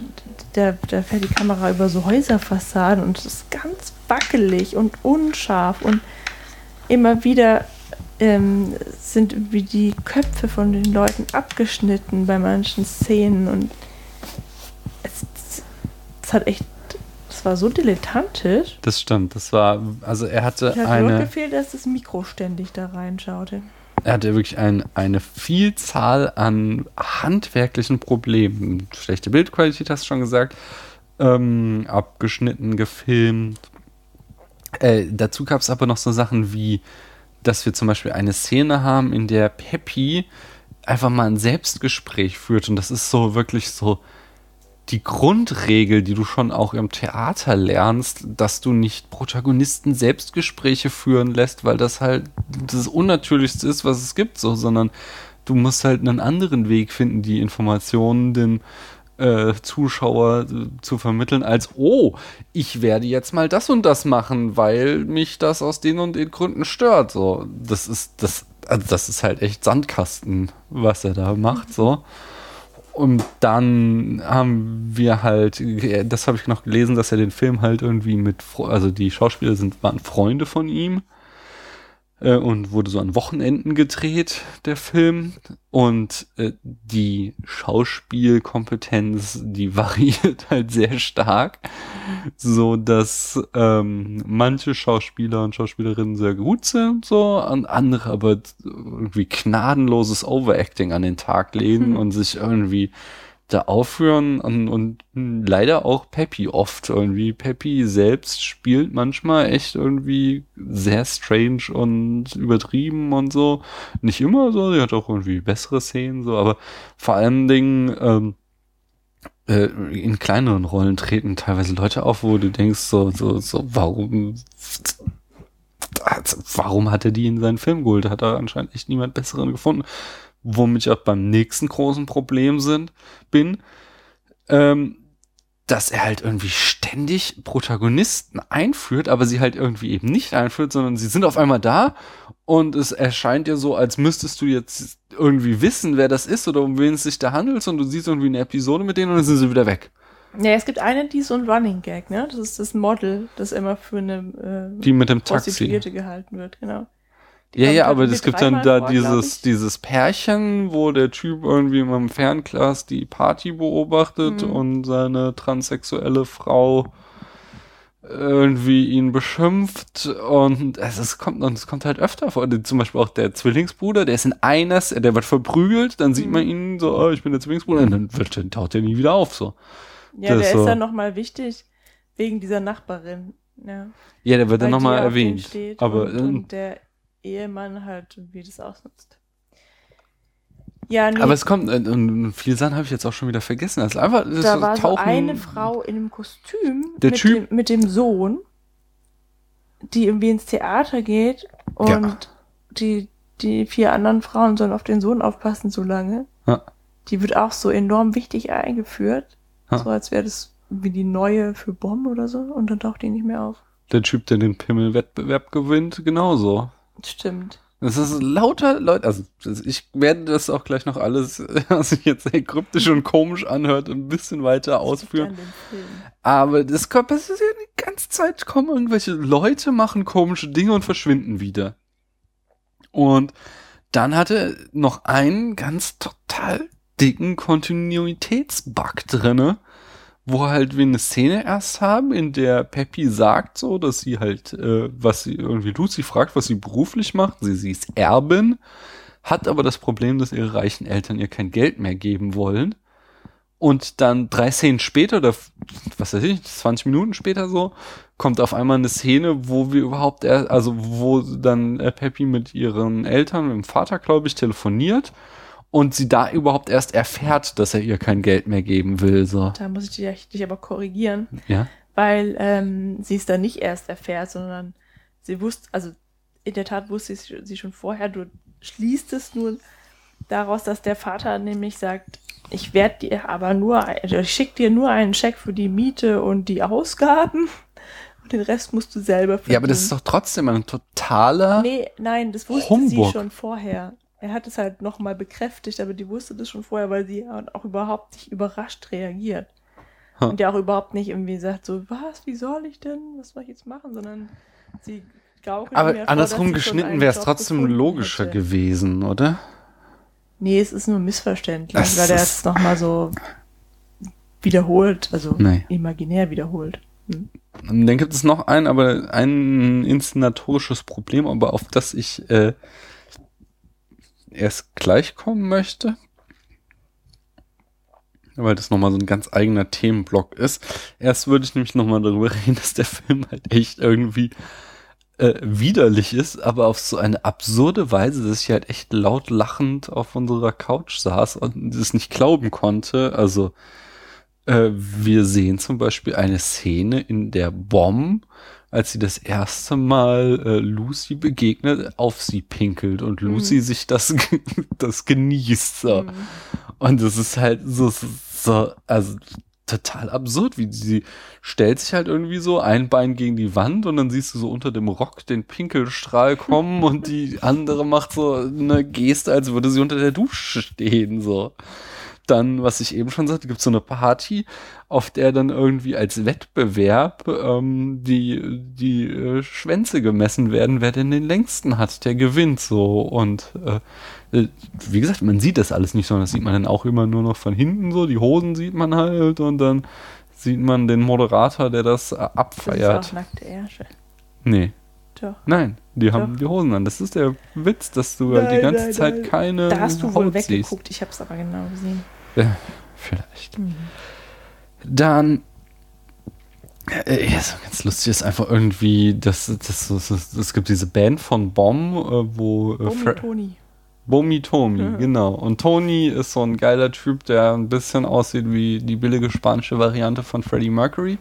da, da fährt die Kamera über so Häuserfassaden und es ist ganz wackelig und unscharf und immer wieder ähm, sind irgendwie die Köpfe von den Leuten abgeschnitten bei manchen Szenen und es, es hat echt, es war so dilettantisch. das stimmt. Das war, also er hatte Ich habe nur eine, gefehlt, dass das Mikro ständig da reinschaute. Er hatte wirklich ein, eine Vielzahl an handwerklichen Problemen. Schlechte Bildqualität, hast du schon gesagt. Ähm, abgeschnitten, gefilmt. Äh, dazu gab es aber noch so Sachen wie, dass wir zum Beispiel eine Szene haben, in der Peppy einfach mal ein Selbstgespräch führt. Und das ist so wirklich so die Grundregel, die du schon auch im Theater lernst, dass du nicht Protagonisten Selbstgespräche führen lässt, weil das halt das Unnatürlichste ist, was es gibt, so, sondern du musst halt einen anderen Weg finden, die Informationen den äh, Zuschauer äh, zu vermitteln, als oh, ich werde jetzt mal das und das machen, weil mich das aus den und den Gründen stört. So, das ist das, also das ist halt echt Sandkasten, was er da macht. So. Und dann haben wir halt, das habe ich noch gelesen, dass er den Film halt irgendwie mit, also die Schauspieler sind, waren Freunde von ihm äh, und wurde so an Wochenenden gedreht, der Film. Und äh, die Schauspielkompetenz, die variiert halt sehr stark, so dass ähm, manche Schauspieler und Schauspielerinnen sehr gut sind, so, und andere aber irgendwie gnadenloses Overacting an den Tag legen und sich irgendwie da aufführen und, und leider auch Peppy oft irgendwie. Peppy selbst spielt manchmal echt irgendwie sehr strange und übertrieben und so. Nicht immer so, sie hat auch irgendwie bessere Szenen so, aber vor allen Dingen ähm, äh, in kleineren Rollen treten teilweise Leute auf, wo du denkst so, so, so, warum warum hat er die in seinen Film geholt? Hat er anscheinend echt niemand besseren gefunden. Womit ich auch beim nächsten großen Problem sind, bin, ähm, dass er halt irgendwie ständig Protagonisten einführt, aber sie halt irgendwie eben nicht einführt, sondern sie sind auf einmal da und es erscheint dir so, als müsstest du jetzt irgendwie wissen, wer das ist oder um wen es sich da handelt und du siehst irgendwie eine Episode mit denen und dann sind sie wieder weg. Ja, es gibt eine, die ist so ein Running Gag, ne? Das ist das Model, das immer für eine äh, Die mit dem Taxi. Gehalten wird, genau. Ja, ja, kommt aber es gibt dann da vor, dieses, dieses Pärchen, wo der Typ irgendwie in einem Fernglas die Party beobachtet Mhm. und seine transsexuelle Frau irgendwie ihn beschimpft und es, es kommt und es kommt halt öfter vor. Zum Beispiel auch der Zwillingsbruder, der ist in eines, der wird verprügelt, dann sieht man Mhm. ihn so, oh, ich bin der Zwillingsbruder, und dann, wird, dann taucht er nie wieder auf so. Ja, das der so- ist dann nochmal wichtig wegen dieser Nachbarin. Ja. Ja, der wird dann Weil nochmal auf den erwähnt. Aber und, ähm, und der Ehemann halt wie das ausnutzt. Ja, nee, Aber es kommt, äh, und viele Sachen habe ich jetzt auch schon wieder vergessen. Das ist einfach, da war so eine Frau in einem Kostüm Der mit, Typ- dem, mit dem Sohn, die irgendwie ins Theater geht und Ja. die, die vier anderen Frauen sollen auf den Sohn aufpassen so lange. Ja. Die wird auch so enorm wichtig eingeführt. Ja. So als wäre das wie die neue für Bomb oder so und dann taucht die nicht mehr auf. der Typ, der den Pimmelwettbewerb gewinnt, genauso. Stimmt. Das ist lauter Leute, also ich werde das auch gleich noch alles, was sich jetzt sehr kryptisch und komisch anhört, ein bisschen weiter ausführen. Aber das ist ja die ganze Zeit kommen irgendwelche Leute, machen komische Dinge und verschwinden wieder. Und dann hat er noch einen ganz total dicken Kontinuitätsbug drinne, wo halt wir eine Szene erst haben, in der Peppy sagt so, dass sie halt, äh, was sie irgendwie Lucy fragt, was sie beruflich macht. Sie, sie ist Erbin, hat aber das Problem, dass ihre reichen Eltern ihr kein Geld mehr geben wollen. Und dann drei Szenen später oder was weiß ich, 20 Minuten später so, kommt auf einmal eine Szene, wo wir überhaupt, er, also wo dann äh, Peppy mit ihren Eltern, mit dem Vater, glaube ich, telefoniert und sie da überhaupt erst erfährt, dass er ihr kein Geld mehr geben will. So, Da muss ich dich, dich aber korrigieren, ja. weil ähm, sie es dann nicht erst erfährt, sondern sie wusste, also in der Tat wusste sie, sie schon vorher, du schließt es nur daraus, dass der Vater nämlich sagt, ich werde dir aber nur, also ich schicke dir nur einen Scheck für die Miete und die Ausgaben und den Rest musst du selber verdienen. Ja, aber das ist doch trotzdem ein totaler. Nee, nein, das wusste Humbug. sie schon vorher. Er hat es halt nochmal bekräftigt, aber die wusste das schon vorher, weil sie auch überhaupt nicht überrascht reagiert. Ha. Und ja auch überhaupt nicht irgendwie sagt so, was, wie soll ich denn, was soll ich jetzt machen, sondern sie gaukelt mir Aber vor, andersrum schon geschnitten wäre es trotzdem logischer hätte. gewesen, oder? Nee, es ist nur missverständlich, Das weil er es nochmal so wiederholt, also Nee. imaginär wiederholt. Hm. Dann gibt es noch ein, aber ein inszenatorisches Problem, aber auf das ich äh, erst gleich kommen möchte. Weil das nochmal so ein ganz eigener Themenblock ist. Erst würde ich nämlich nochmal darüber reden, dass der Film halt echt irgendwie äh, widerlich ist, aber auf so eine absurde Weise, dass ich halt echt laut lachend auf unserer Couch saß und es nicht glauben konnte. Also äh, wir sehen zum Beispiel eine Szene, in der Bomb, als sie das erste Mal äh, Lucy begegnet, auf sie pinkelt und Lucy sich das, das genießt. So. Mhm. Und das ist halt so, so, so, also total absurd, wie sie stellt sich halt irgendwie so ein Bein gegen die Wand und dann siehst du so unter dem Rock den Pinkelstrahl kommen und die andere macht so eine Geste, als würde sie unter der Dusche stehen, so. Dann, was ich eben schon sagte, gibt es so eine Party, auf der dann irgendwie als Wettbewerb ähm, die, die äh, Schwänze gemessen werden, wer denn den längsten hat, der gewinnt so. Und äh, äh, wie gesagt, man sieht das alles nicht, sondern das sieht man dann auch immer nur noch von hinten so. Die Hosen sieht man halt und dann sieht man den Moderator, der das äh, Das ist abfeiert. auch nackte Ärsche. Nee, Doch. nein, die haben Doch. die Hosen an. Das ist der Witz, dass du halt die Nein, ganze nein, Zeit nein. keine Da hast du wohl Haut siehst. weggeguckt, ich hab's aber genau gesehen. Ja, vielleicht. Mhm. Dann, äh, ja, so ganz lustig ist einfach irgendwie, dass das, das, das, es gibt diese Band von Bomb, äh, wo äh, Bomi Fra- Toni. Bomi Tomi, Ja. genau. Und Tony ist so ein geiler Typ, der ein bisschen aussieht wie die billige spanische Variante von Freddie Mercury.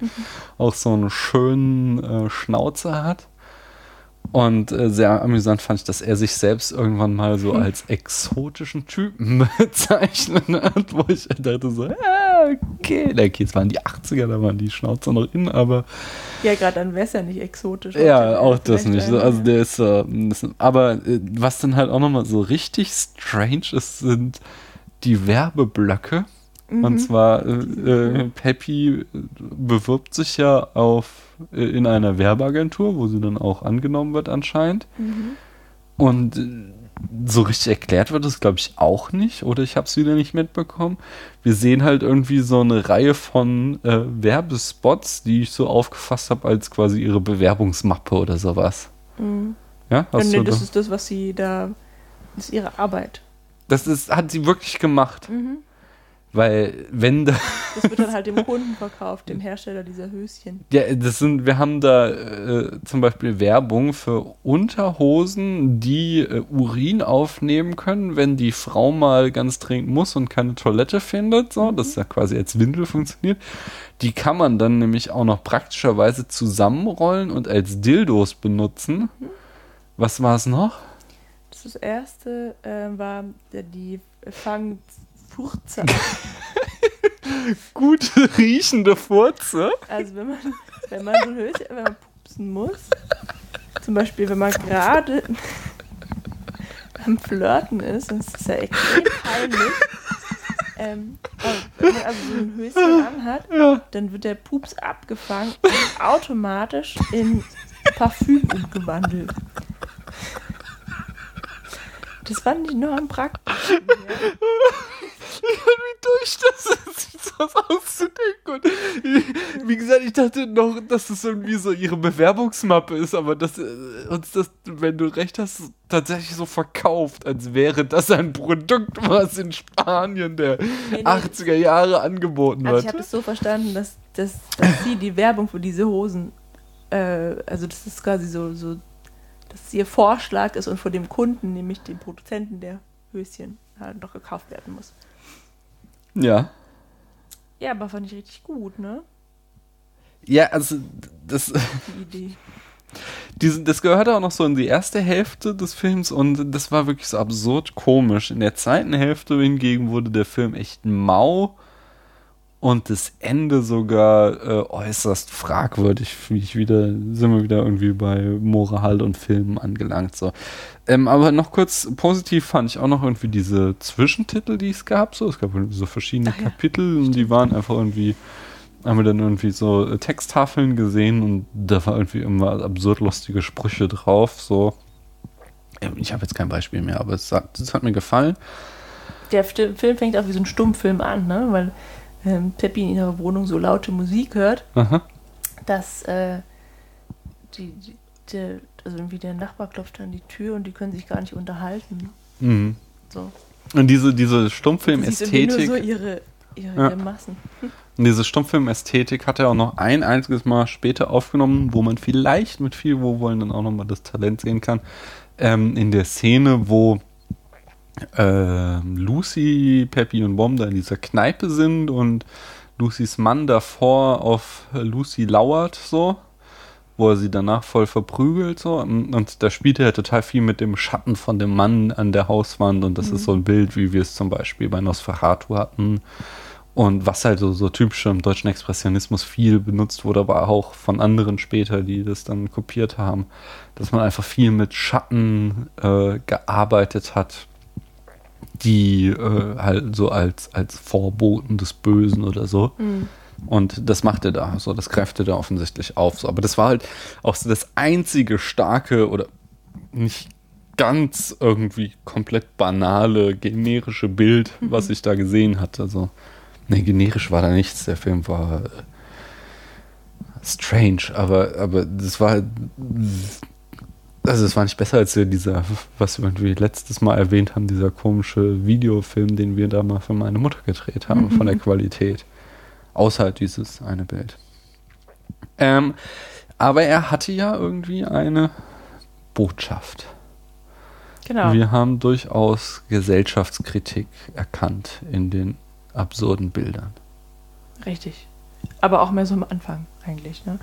Auch so einen schönen äh, Schnauzer hat. Und äh, sehr amüsant fand ich, dass er sich selbst irgendwann mal so als exotischen Typen bezeichnet hat, wo ich dachte so, ja, okay. Okay, es waren die 80er, da waren die Schnauzer noch in, aber Ja, gerade dann wär's ja nicht exotisch. ja, auch das nicht. Einer- Also der ist, äh, das, aber äh, was dann halt auch nochmal so richtig strange ist, sind die Werbeblöcke. Mhm. Und zwar, äh, äh, Peppy bewirbt sich ja auf äh, in einer Werbeagentur, wo sie dann auch angenommen wird anscheinend. Mhm. Und äh, so richtig erklärt wird es, glaube ich, auch nicht. Oder ich habe es wieder nicht mitbekommen. Wir sehen halt irgendwie so eine Reihe von äh, Werbespots, die ich so aufgefasst habe als quasi ihre Bewerbungsmappe oder sowas. Mhm. Ja, Ja, hast nee, du das da- ist das, was sie da. Das ist ihre Arbeit. das ist, hat sie wirklich gemacht. Mhm. Weil, wenn da, Das wird dann halt dem Kunden verkauft, dem Hersteller dieser Höschen. ja, das sind, wir haben da äh, zum Beispiel Werbung für Unterhosen, die äh, Urin aufnehmen können, wenn die Frau mal ganz dringend muss und keine Toilette findet, so, das ja quasi als Windel funktioniert. Die kann man dann nämlich auch noch praktischerweise zusammenrollen und als Dildos benutzen. Was war es noch? Das, erste äh, war, die fangen Furze. Gut riechende Furze. Also wenn man, wenn man so ein Höschen, wenn man pupsen muss, zum Beispiel wenn man gerade am Flirten ist, das ist ja extrem peinlich, ähm, und wenn man also so ein Höschen anhat, Ja. dann wird der Pups abgefangen und automatisch in Parfüm umgewandelt. Das fand ich noch am praktischsten. Wie durch das ist, sich das auszudenken. Und wie gesagt, ich dachte noch, dass das irgendwie so ihre Bewerbungsmappe ist, aber dass äh, uns das, wenn du recht hast, tatsächlich so verkauft, als wäre das ein Produkt, was in Spanien der nee. 80er Jahre angeboten Also ich habe wird. das so verstanden, dass, dass, dass sie die Werbung für diese Hosen, äh, also das ist quasi so, so, dass ihr Vorschlag ist und vor dem Kunden, nämlich dem Produzenten der Höschen, halt noch gekauft werden muss. Ja. Ja, aber fand ich richtig gut, ne? Ja, also das, Die Idee. diese, das gehörte auch noch so in die erste Hälfte des Films und das war wirklich so absurd komisch. In der zweiten Hälfte hingegen wurde der Film echt mau und das Ende sogar äh, äußerst fragwürdig. Wie ich wieder, sind wir wieder irgendwie bei Moral und Filmen angelangt. So. Ähm, aber noch kurz positiv fand ich auch noch irgendwie diese Zwischentitel, die es gab. So, es gab irgendwie so verschiedene Ach ja, Kapitel und die waren einfach irgendwie haben wir dann irgendwie so äh, Texttafeln gesehen und da war irgendwie immer absurd lustige Sprüche drauf. So, Ähm, ich habe jetzt kein Beispiel mehr, aber es hat, es hat mir gefallen. Der Film fängt auch wie so ein Stummfilm an, ne? Weil ähm, Peppi in ihrer Wohnung so laute Musik hört, Aha. dass äh, die, die, der, also irgendwie der Nachbar klopft an die Tür und die können sich gar nicht unterhalten. Mhm. So. Und diese, diese Stummfilm-Ästhetik, so ihre, ihre Ja. Grimassen. und diese Stummfilm-Ästhetik hat er auch noch ein einziges Mal später aufgenommen, wo man vielleicht mit viel Wohlwollen dann auch nochmal das Talent sehen kann. Ähm, in der Szene, wo ähm, Lucy, Peppy und Bom da in dieser Kneipe sind und Lucys Mann davor auf Lucy lauert, so, wo er sie danach voll verprügelt, so. Und, und da spielt er total viel mit dem Schatten von dem Mann an der Hauswand und das ist so ein Bild, wie wir es zum Beispiel bei Nosferatu hatten. Und was halt so, so typisch im deutschen Expressionismus viel benutzt wurde, aber auch von anderen später, die das dann kopiert haben, dass man einfach viel mit Schatten äh, gearbeitet hat, die äh, halt so als, als Vorboten des Bösen oder so. Und das macht er da, so das greift er da offensichtlich auf. So. Aber das war halt auch so das einzige starke oder nicht ganz irgendwie komplett banale, generische Bild, was ich da gesehen hatte. So. Nee, generisch war da nichts. Der Film war äh, strange, aber, aber das war halt. Also es war nicht besser als dieser, was wir irgendwie letztes Mal erwähnt haben, dieser komische Videofilm, den wir da mal für meine Mutter gedreht haben, von der Qualität. Außer dieses eine Bild. Ähm, aber er hatte ja irgendwie eine Botschaft. Genau. Wir haben durchaus Gesellschaftskritik erkannt in den absurden Bildern. Richtig. Aber auch mehr so am Anfang eigentlich, ne?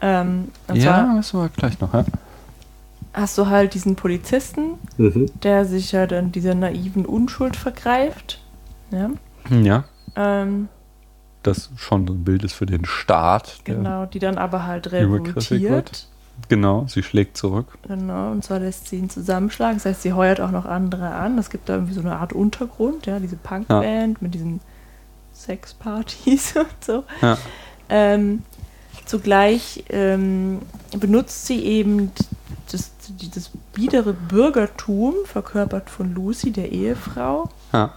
Ähm, ja, zwar das war gleich noch, ja. Hast du halt diesen Polizisten, der sich ja dann dieser naiven Unschuld vergreift. Ja. Ja, Ähm, das schon so ein Bild ist für den Staat. genau, die dann aber halt übergriffig wird. revoltiert. Genau, sie schlägt zurück. Genau, und zwar lässt sie ihn zusammenschlagen. Das heißt, sie heuert auch noch andere an. Es gibt da irgendwie so eine Art Untergrund, ja, diese Punkband mit diesen Sexpartys und so. Ja. Ähm, zugleich ähm, benutzt sie eben das, das biedere Bürgertum, verkörpert von Lucy, der Ehefrau, Ja.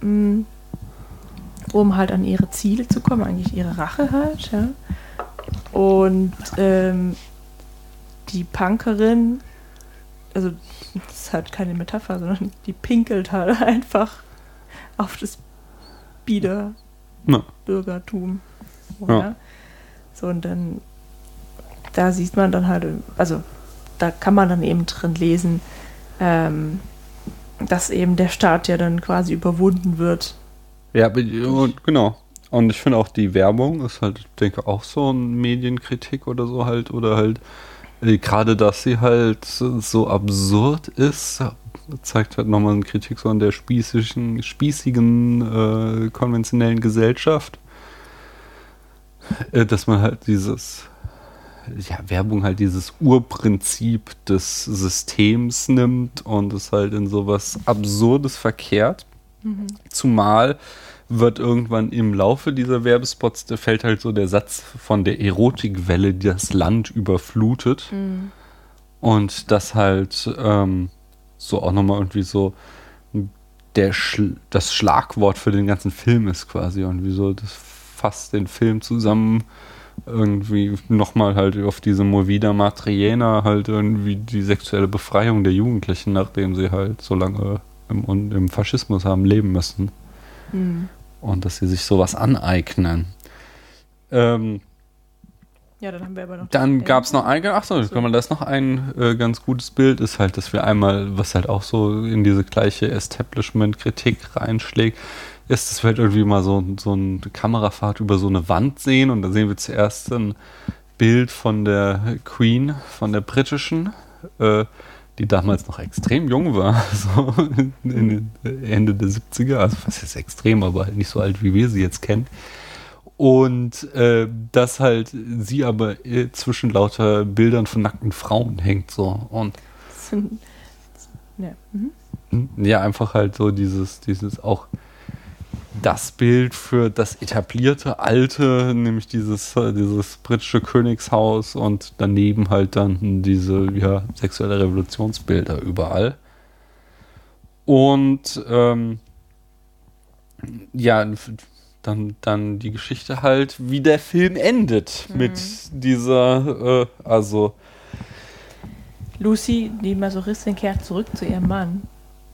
mh, um halt an ihre Ziele zu kommen, eigentlich ihre Rache halt, ja. Und ähm, die Punkerin, also das ist halt keine Metapher, sondern die pinkelt halt einfach auf das Bieder. Bürgertum. Ja. So, und dann, da sieht man dann halt, also da kann man dann eben drin lesen, ähm, dass eben der Staat ja dann quasi überwunden wird. Ja, und, genau. Und ich finde auch die Werbung ist halt, ich denke auch so ein Medienkritik oder so halt, oder halt äh, gerade, dass sie halt so absurd ist, zeigt halt nochmal eine Kritik so an der spießigen, spießigen, äh, konventionellen Gesellschaft. Äh, dass man halt dieses, ja, Werbung halt dieses Urprinzip des Systems nimmt und es halt in sowas Absurdes verkehrt. Zumal wird irgendwann im Laufe dieser Werbespots, da fällt halt so der Satz von der Erotikwelle, die das Land überflutet. Und das halt ähm, so auch nochmal irgendwie so der Schl das Schlagwort für den ganzen Film ist quasi. Und wieso das fasst den Film zusammen irgendwie nochmal halt auf diese Movida Matriena halt irgendwie die sexuelle Befreiung der Jugendlichen, nachdem sie halt so lange im, im Faschismus haben leben müssen. Und dass sie sich sowas aneignen. Ähm, Ja, dann haben wir aber noch. dann gab es noch ein, achso, So. kann man das noch ein äh, ganz gutes Bild ist halt, dass wir einmal, was halt auch so in diese gleiche Establishment-Kritik reinschlägt, ist, dass wir halt irgendwie mal so, so eine Kamerafahrt über so eine Wand sehen und da sehen wir zuerst ein Bild von der Queen, von der britischen, äh, die damals noch extrem jung war, so in den Ende der 70er, also was ist extrem, aber halt nicht so alt, wie wir sie jetzt kennen. Und äh, dass halt sie aber äh, zwischen lauter Bildern von nackten Frauen hängt so. Und ja. mhm. ja, einfach halt so dieses, dieses auch das Bild für das etablierte Alte, nämlich dieses, äh, dieses britische Königshaus und daneben halt dann diese ja, sexuelle Revolutionsbilder überall. Und ähm, ja, dann, dann die Geschichte halt, wie der Film endet mit dieser, äh, also Lucy, die Masochistin, kehrt zurück zu ihrem Mann.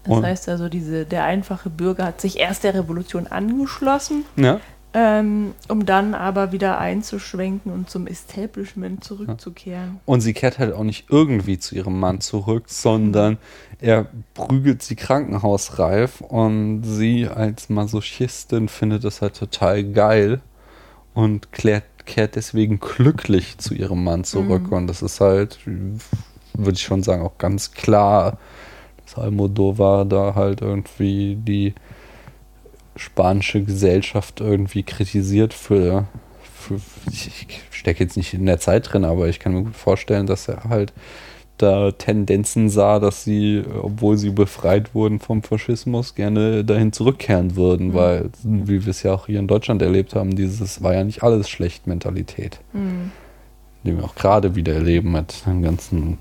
Das Und- heißt also, diese, der einfache Bürger hat sich erst der Revolution angeschlossen, ja, ähm, um dann aber wieder einzuschwenken und zum Establishment zurückzukehren. Und sie kehrt halt auch nicht irgendwie zu ihrem Mann zurück, sondern er prügelt sie krankenhausreif und sie als Masochistin findet das halt total geil und klärt, kehrt deswegen glücklich zu ihrem Mann zurück. Und das ist halt, würde ich schon sagen, auch ganz klar, dass Almodovar da halt irgendwie die spanische Gesellschaft irgendwie kritisiert für, für ich, stecke jetzt nicht in der Zeit drin, aber ich kann mir gut vorstellen, dass er halt da Tendenzen sah, dass sie, obwohl sie befreit wurden vom Faschismus, gerne dahin zurückkehren würden, weil, wie wir es ja auch hier in Deutschland erlebt haben, dieses war ja nicht alles schlecht Mentalität, Mhm. Die wir auch gerade wieder erleben mit den ganzen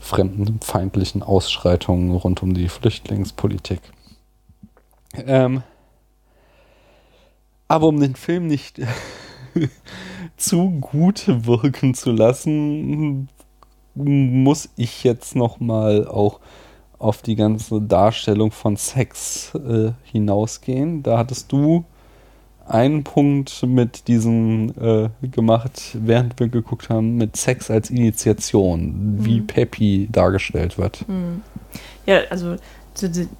fremdenfeindlichen Ausschreitungen rund um die Flüchtlingspolitik. Ähm, aber um den Film nicht zu gut wirken zu lassen, muss ich jetzt noch mal auch auf die ganze Darstellung von Sex äh, hinausgehen. Da hattest du einen Punkt mit diesem äh, gemacht, während wir geguckt haben, mit Sex als Initiation, wie Mhm. Peppy dargestellt wird. Mhm. Ja, also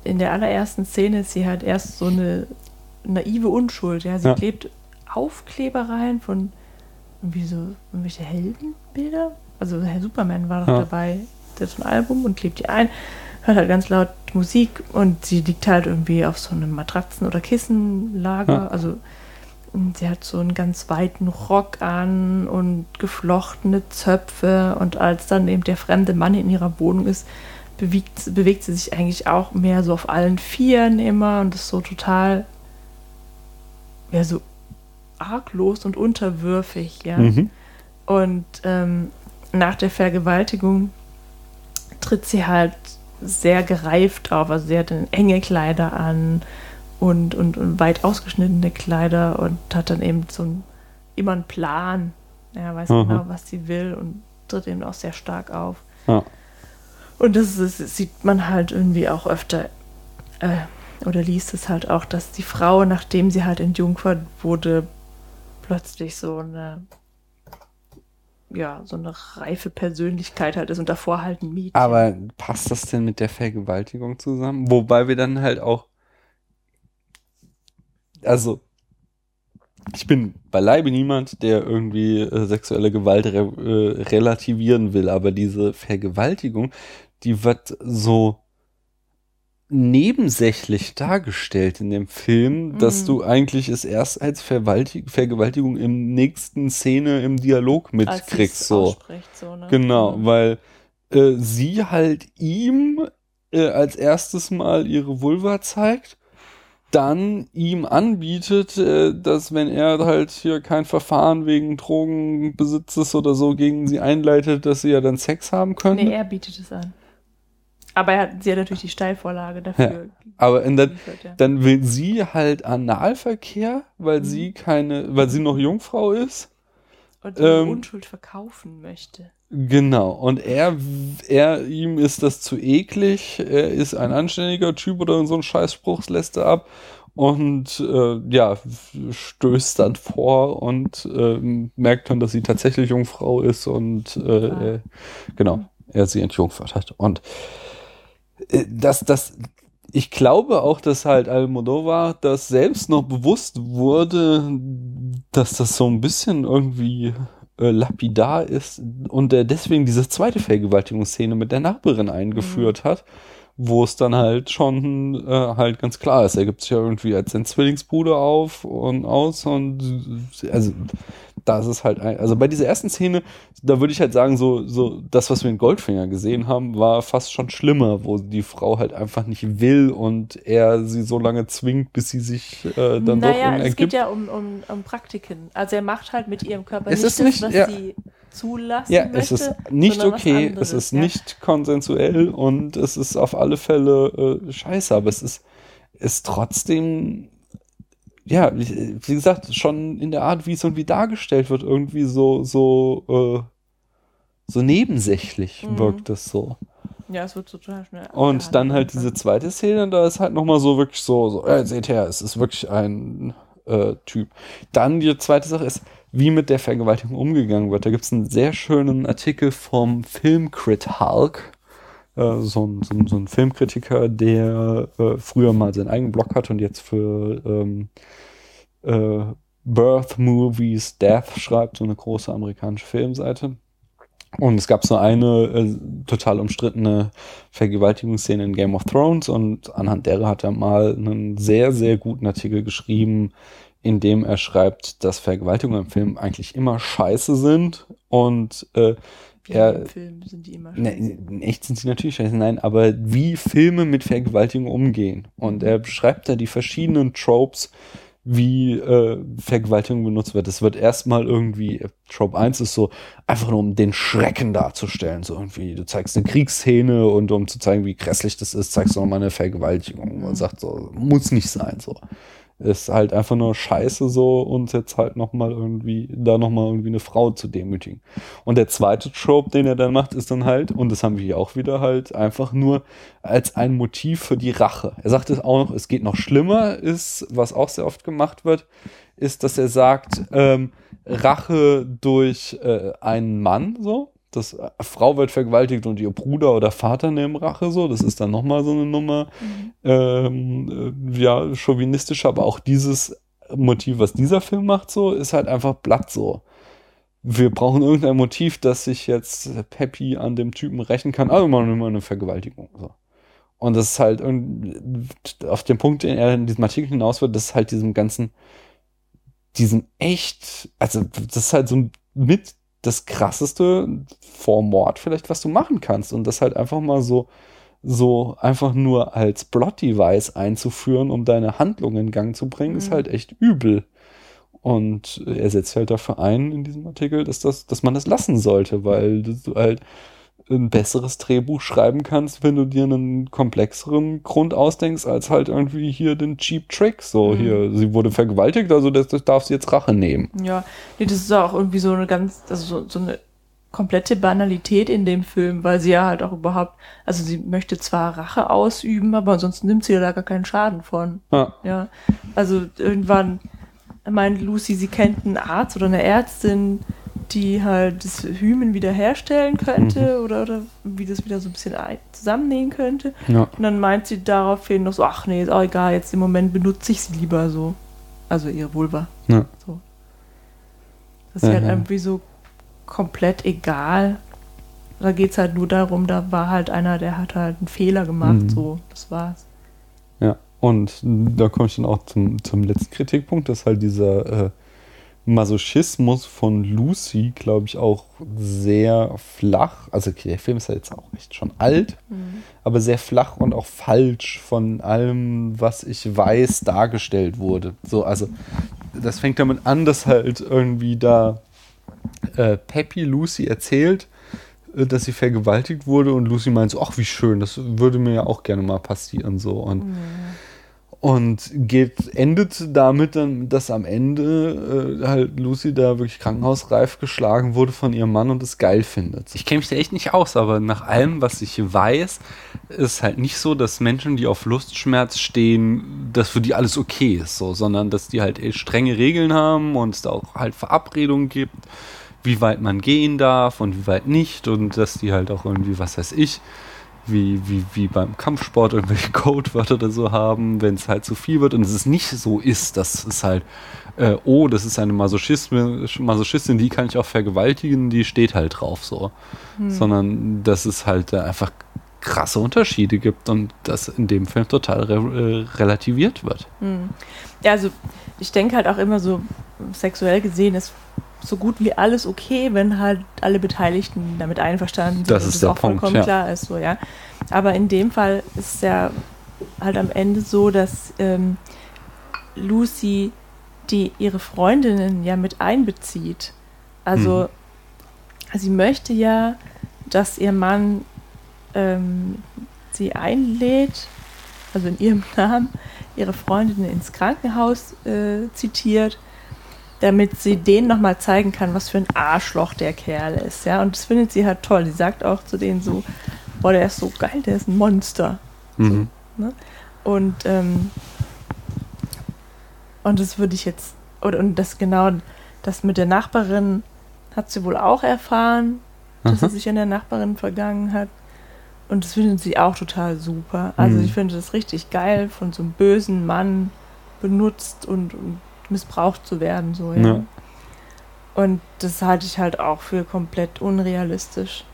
in der allerersten Szene ist sie halt erst so eine naive Unschuld. Ja, sie Ja. klebt Aufklebereien von irgendwie so irgendwelche Heldenbilder. Also Herr Superman war doch Ja. dabei, der hat so ein Album und klebt die ein, hört halt ganz laut Musik und sie liegt halt irgendwie auf so einem Matratzen- oder Kissenlager. Ja. Also sie hat so einen ganz weiten Rock an und geflochtene Zöpfe und als dann eben der fremde Mann in ihrer Wohnung ist, bewegt, bewegt sie sich eigentlich auch mehr so auf allen Vieren immer und ist so total, ja, so arglos und unterwürfig, ja. Mhm. Und ähm, nach der Vergewaltigung tritt sie halt sehr gereift auf, also sie hat enge Kleider an und, und, und weit ausgeschnittene Kleider und hat dann eben so ein, immer einen Plan. Er weiß mhm. genau, was sie will und tritt eben auch sehr stark auf. Ja. Und das, ist, das, sieht man halt irgendwie auch öfter, äh, oder liest es halt auch, dass die Frau, nachdem sie halt entjungfert wurde, plötzlich so eine ja, so eine reife Persönlichkeit halt ist und davor halt ein Mädchen. Aber passt das denn mit der Vergewaltigung zusammen? Wobei wir dann halt auch, also, ich bin beileibe niemand, der irgendwie äh, sexuelle Gewalt re äh, relativieren will, aber diese Vergewaltigung, die wird so nebensächlich dargestellt in dem Film, dass mm. du eigentlich es erst als Verwaltig Vergewaltigung im nächsten Szene im Dialog mitkriegst. So. so ne? Genau, mm. weil äh, sie halt ihm äh, als erstes Mal ihre Vulva zeigt, dann ihm anbietet, äh, dass wenn er halt hier kein Verfahren wegen Drogenbesitzes oder so gegen sie einleitet, dass sie ja dann Sex haben können. Nee, er bietet es an. Aber er hat, sie hat natürlich die Steilvorlage dafür. Ja, aber dann, ja. dann will sie halt Analverkehr, weil mhm. sie keine, weil sie noch Jungfrau ist. Und die ähm, Unschuld verkaufen möchte. Genau. Und er, er, ihm ist das zu eklig. Er ist ein anständiger Typ oder so ein Scheißspruch lässt er ab. Und äh, ja, stößt dann vor und äh, merkt dann, dass sie tatsächlich Jungfrau ist und äh, er, genau, er sie entjungfert hat. Und äh, dass das ich glaube auch, dass halt Almodovar das selbst noch bewusst wurde, dass das so ein bisschen irgendwie äh, lapidar ist und er deswegen diese zweite Vergewaltigungsszene mit der Nachbarin eingeführt mhm. hat wo es dann halt schon äh, halt ganz klar ist, er gibt sich ja irgendwie als sein Zwillingsbruder auf und aus und also da ist halt ein, also bei dieser ersten Szene, da würde ich halt sagen, so, so das, was wir in Goldfinger gesehen haben, war fast schon schlimmer, wo die Frau halt einfach nicht will und er sie so lange zwingt, bis sie sich äh, dann naja, doch ergibt. es geht ja um, um, um Praktiken. Also er macht halt mit ihrem Körper es nicht, ist nicht das, was ja. sie zulassen ja, möchte. es ist nicht okay, es ist ja. nicht konsensuell und es ist auf alle Fälle äh, scheiße, aber es ist, ist trotzdem, ja, wie, gesagt, schon in der Art, wie es irgendwie dargestellt wird, irgendwie so, so, äh, so nebensächlich mhm. wirkt es so. Ja, es wird total schnell. Und dann halt diese zweite Szene, da ist halt nochmal so wirklich so, so, ja, seht her, es ist wirklich ein äh, Typ. Dann die zweite Sache ist, wie mit der Vergewaltigung umgegangen wird. Da gibt es einen sehr schönen Artikel vom Filmcrit Hulk, äh, so, ein, so, so, ein Filmkritiker, der äh, früher mal seinen eigenen Blog hatte und jetzt für ähm, äh, Birth Movies Death schreibt, so eine große amerikanische Filmseite. Und es gab so eine äh, total umstrittene Vergewaltigungsszene in Game of Thrones und anhand derer hat er mal einen sehr, sehr guten Artikel geschrieben, in dem er schreibt, dass Vergewaltigungen im Film eigentlich immer scheiße sind und äh, wie er, im Film sind die immer ne, scheiße. Ne, echt sind sie natürlich scheiße, nein, aber wie Filme mit Vergewaltigung umgehen. Und er beschreibt da die verschiedenen Tropes, wie äh, Vergewaltigung benutzt wird. Es wird erstmal irgendwie, Trope 1 ist so, einfach nur um den Schrecken darzustellen. So irgendwie, du zeigst eine Kriegsszene und um zu zeigen, wie grässlich das ist, zeigst du nochmal eine Vergewaltigung. Man sagt so, muss nicht sein, so ist halt einfach nur scheiße so und jetzt halt nochmal irgendwie, da nochmal irgendwie eine Frau zu demütigen. Und der zweite Trope, den er dann macht, ist dann halt, und das haben wir hier auch wieder halt, einfach nur als ein Motiv für die Rache. Er sagt es auch noch, es geht noch schlimmer, ist, was auch sehr oft gemacht wird, ist, dass er sagt, ähm, Rache durch äh, einen Mann, so, das äh, Frau wird vergewaltigt und ihr Bruder oder Vater nehmen Rache so. Das ist dann nochmal so eine Nummer. Mhm. Ähm, äh, ja, chauvinistisch, aber auch dieses Motiv, was dieser Film macht, so, ist halt einfach blatt so. Wir brauchen irgendein Motiv, dass sich jetzt Peppy an dem Typen rächen kann. Also mal nur eine Vergewaltigung. So. Und das ist halt auf den Punkt, den er in diesem Artikel hinaus wird, das ist halt diesem ganzen, diesem echt, also das ist halt so mit das krasseste vor Mord vielleicht, was du machen kannst. Und das halt einfach mal so, so einfach nur als Plot-Device einzuführen, um deine Handlung in Gang zu bringen, mhm. ist halt echt übel. Und er setzt halt dafür ein in diesem Artikel, dass das, dass man das lassen sollte, weil du halt ein besseres Drehbuch schreiben kannst, wenn du dir einen komplexeren Grund ausdenkst, als halt irgendwie hier den Cheap Trick. So, Mhm. hier, sie wurde vergewaltigt, also das, das darf sie jetzt Rache nehmen. Ja, nee, das ist auch irgendwie so eine ganz, also so, so eine komplette Banalität in dem Film, weil sie ja halt auch überhaupt, also sie möchte zwar Rache ausüben, aber ansonsten nimmt sie da gar keinen Schaden von. Ja. Ja, also irgendwann meint Lucy, sie kennt einen Arzt oder eine Ärztin, die halt das Hymen wiederherstellen könnte oder, oder wie das wieder so ein bisschen zusammennähen könnte. Ja. Und dann meint sie daraufhin noch so, ach nee, ist auch egal, jetzt im Moment benutze ich sie lieber so. Also ihre Vulva. Ja. So. Das ist Ja, halt ja. irgendwie so komplett egal. Da geht es halt nur darum, da war halt einer, der hat halt einen Fehler gemacht, Mhm. so, das war's. Ja, und da komme ich dann auch zum, zum letzten Kritikpunkt, dass halt dieser äh, Masochismus von Lucy, glaube ich, auch sehr flach, also okay, der Film ist ja jetzt auch echt schon alt, aber sehr flach und auch falsch von allem, was ich weiß, dargestellt wurde. So, also das fängt damit an, dass halt irgendwie da äh, Peppy Lucy erzählt, äh, dass sie vergewaltigt wurde und Lucy meint so, ach wie schön, das würde mir ja auch gerne mal passieren so. Und und geht endet damit dann, dass am Ende äh, halt Lucy da wirklich krankenhausreif geschlagen wurde von ihrem Mann und es geil findet. Ich kenne mich da echt nicht aus, aber nach allem, was ich weiß, ist halt nicht so, dass Menschen, die auf Lustschmerz stehen, dass für die alles okay ist, so, sondern dass die halt strenge Regeln haben und es da auch halt Verabredungen gibt, wie weit man gehen darf und wie weit nicht und dass die halt auch irgendwie, was weiß ich, wie, wie, wie beim Kampfsport irgendwelche Codewörter oder so haben, wenn es halt zu viel wird und es nicht so ist, dass es halt, äh, oh, das ist eine Masochistin, Masochistin, die kann ich auch vergewaltigen, die steht halt drauf so. Sondern dass es halt einfach krasse Unterschiede gibt und das in dem Film total re äh, relativiert wird. Ja, also ich denke halt auch immer so, sexuell gesehen ist so gut wie alles okay, wenn halt alle Beteiligten damit einverstanden sind Das ist der auch Punkt, vollkommen ja. klar ist, so, ja. Aber in dem Fall ist es ja halt am Ende so, dass ähm, Lucy die ihre Freundinnen ja mit einbezieht. Also sie möchte ja, dass ihr Mann ähm, sie einlädt, also in ihrem Namen, ihre Freundinnen ins Krankenhaus äh, zitiert, damit sie denen nochmal zeigen kann, was für ein Arschloch der Kerl ist. Ja? Und das findet sie halt toll. Sie sagt auch zu denen so, boah, der ist so geil, der ist ein Monster. Mhm. Und, ähm, und das würde ich jetzt, und, und das genau, das mit der Nachbarin hat sie wohl auch erfahren, dass Aha. er sich an der Nachbarin vergangen hat. Und das findet sie auch total super. Also Mhm. ich finde das richtig geil, von so einem bösen Mann benutzt und, und missbraucht zu werden. So, ja. Ja. Und das halte ich halt auch für komplett unrealistisch.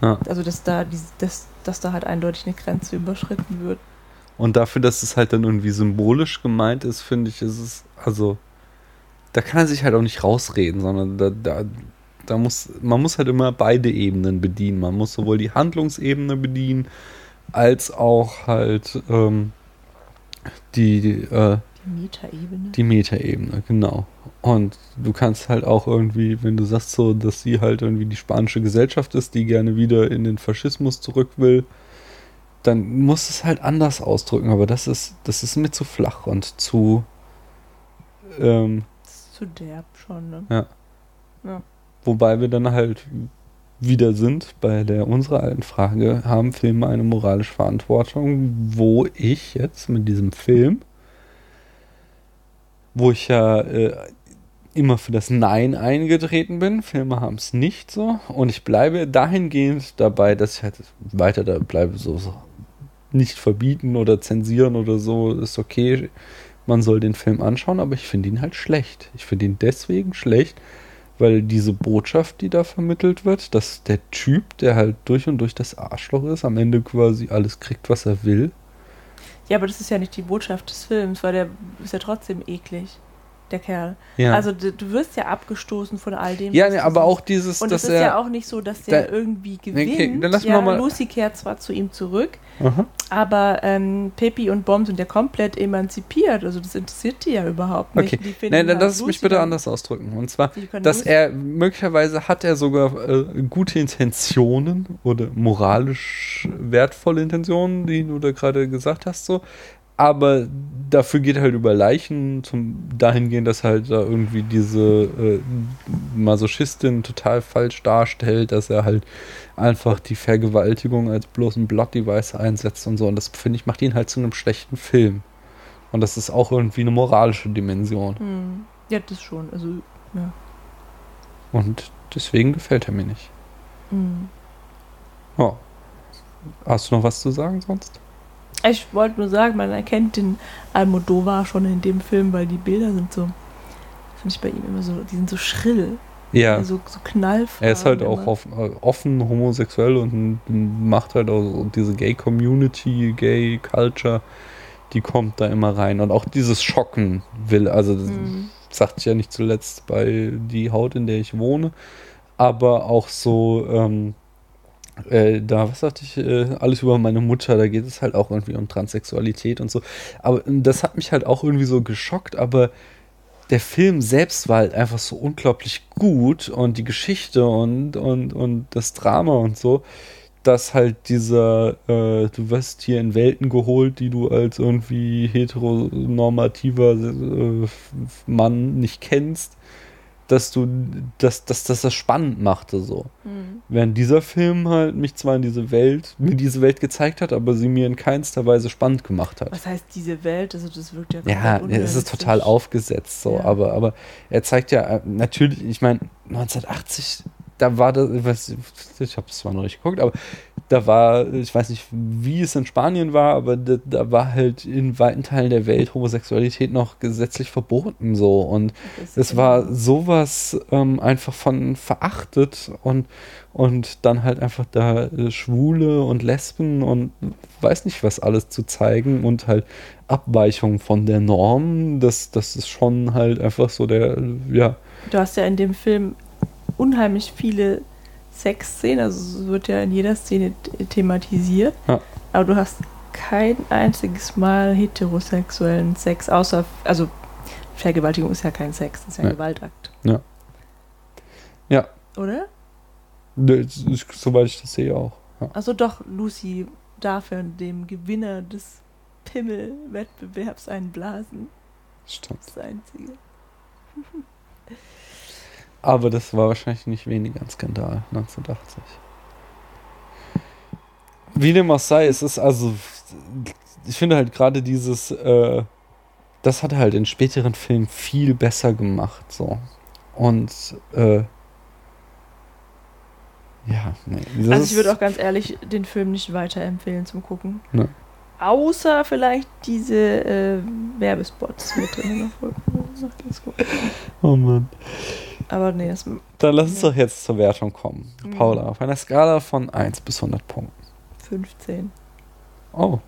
Ja. Also dass da, die, dass, dass da halt eindeutig eine Grenze überschritten wird. Und dafür, dass es halt dann irgendwie symbolisch gemeint ist, finde ich, ist es, also, da kann er sich halt auch nicht rausreden, sondern da, da, da muss, man muss halt immer beide Ebenen bedienen. Man muss sowohl die Handlungsebene bedienen, als auch halt ähm, die, die, äh, Die Metaebene. die Metaebene, genau. Und du kannst halt auch irgendwie, wenn du sagst so, dass sie halt irgendwie die spanische Gesellschaft ist, die gerne wieder in den Faschismus zurück will, dann musst du es halt anders ausdrücken. Aber das ist, das ist mir zu flach und zu, ähm, Das ist zu derb schon, ne? ja. Ja. Wobei wir dann halt wieder sind bei der unserer alten Frage, haben Filme eine moralische Verantwortung, wo ich jetzt mit diesem Film, wo ich ja äh, immer für das Nein eingetreten bin, Filme haben es nicht so und ich bleibe dahingehend dabei, dass ich halt weiter da bleibe, so, so nicht verbieten oder zensieren oder so, ist okay, man soll den Film anschauen, aber ich finde ihn halt schlecht. Ich finde ihn deswegen schlecht, weil diese Botschaft, die da vermittelt wird, dass der Typ, der halt durch und durch das Arschloch ist, am Ende quasi alles kriegt, was er will. Ja, aber das ist ja nicht die Botschaft des Films, weil der ist ja trotzdem eklig. Der Kerl. Ja. Also du, du wirst ja abgestoßen von all dem. Ja, nee, aber siehst. auch dieses, Und dass es ist ja auch nicht so, dass der Da- irgendwie gewinnt. okay, dann lass ja, mal Lucy kehrt zwar zu ihm zurück, Aha. aber ähm, Pippi und Bomb sind ja komplett emanzipiert. Also das interessiert die ja überhaupt nicht. Okay, nein, dann lass es mich bitte anders ausdrücken. Und zwar, dass Lucy- er möglicherweise hat er sogar äh, gute Intentionen oder moralisch wertvolle Intentionen, die du da gerade gesagt hast, so. Aber dafür geht halt über Leichen zum dahingehend, dass halt da irgendwie diese äh, Masochistin total falsch darstellt, dass er halt einfach die Vergewaltigung als bloßen Plot-Device einsetzt und so. Und das finde ich macht ihn halt zu einem schlechten Film. Und das ist auch irgendwie eine moralische Dimension. Hm. Ja, das schon. Also, ja. Und deswegen gefällt er mir nicht. Hm. Ja. Hast du noch was zu sagen sonst? Ich wollte nur sagen, man erkennt den Almodovar schon in dem Film, weil die Bilder sind so, finde ich bei ihm immer so, die sind so schrill, Ja. so, so knallfarben. er ist halt auch offen, äh, offen homosexuell und macht halt auch diese Gay-Community, Gay-Culture, die kommt da immer rein. Und auch dieses Schocken will, also das Mhm. sagt ich ja nicht zuletzt bei die Haut, in der ich wohne, aber auch so, ähm, äh, da, was sagte ich, äh, alles über meine Mutter, da geht es halt auch irgendwie um Transsexualität und so. Aber das hat mich halt auch irgendwie so geschockt, aber der Film selbst war halt einfach so unglaublich gut und die Geschichte und, und, und das Drama und so, dass halt dieser, äh, du wirst hier in Welten geholt, die du als irgendwie heteronormativer äh, Mann nicht kennst, dass du, dass, dass, dass das spannend machte so. Mhm. Während dieser Film halt mich zwar in diese Welt, mir diese Welt gezeigt hat, aber sie mir in keinster Weise spannend gemacht hat. Was heißt diese Welt? Also das wirkt ja Ja, es ist total aufgesetzt so, Ja. aber, aber er zeigt ja äh, natürlich, ich meine, 1980, da war das, ich, ich habe es zwar noch nicht geguckt, aber da war, ich weiß nicht, wie es in Spanien war, aber da, da war halt in weiten Teilen der Welt Homosexualität noch gesetzlich verboten so. Und es war immer- sowas ähm, einfach von verachtet und, und dann halt einfach da äh, Schwule und Lesben und weiß nicht was alles zu zeigen und halt Abweichungen von der Norm, das, das ist schon halt einfach so der, ja, Du hast ja in dem Film unheimlich viele Sexszenen, also es wird ja in jeder Szene thematisiert, Ja. aber du hast kein einziges Mal heterosexuellen Sex, außer, also Vergewaltigung ist ja kein Sex, das ist ja ein Nee. Gewaltakt. Ja. Ja. Oder? ist, soweit ich das sehe auch. Ja. Also doch, Lucy darf ja dem Gewinner des Pimmel-Wettbewerbs einen blasen. Stimmt. Das ist das Einzige. Aber das war wahrscheinlich nicht weniger ein Skandal, 1980. Wie dem auch sei, es ist also, ich finde halt gerade dieses, äh, das hat er halt in späteren Filmen viel besser gemacht, so. Und, äh, ja, nee. Also ich würde auch ganz ehrlich den Film nicht weiterempfehlen zum Gucken. Ne. Außer vielleicht diese äh, Werbespots mit drin. Oh Mann. Aber nee, das, Dann lass uns doch jetzt zur Wertung kommen. Mhm. Paula, auf einer Skala von 1 bis 100 Punkten. 15. Oh,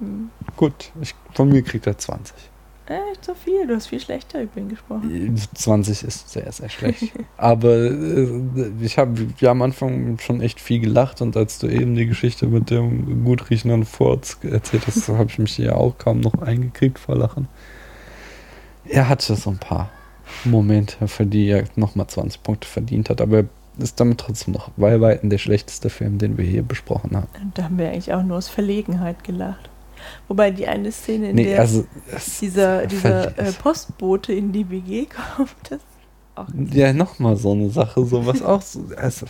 Hm. gut. Ich, von mir kriegt er 20. Echt so viel? Du hast viel schlechter über ihn gesprochen. 20 ist sehr, sehr schlecht. Aber äh, ich habe ja am Anfang schon echt viel gelacht und als du eben die Geschichte mit dem gut riechenden Furz erzählt hast, habe ich mich ja auch kaum noch eingekriegt vor Lachen. Er hatte so ein paar Momente, für die er nochmal 20 Punkte verdient hat, aber er ist damit trotzdem noch bei weitem der schlechteste Film, den wir hier besprochen haben. Und da haben wir eigentlich auch nur aus Verlegenheit gelacht. Wobei die eine Szene, in Nee, der also es- dieser, dieser äh, Postbote in die WG kommt, das ist auch Ja, nochmal so eine Sache, so was auch so, also,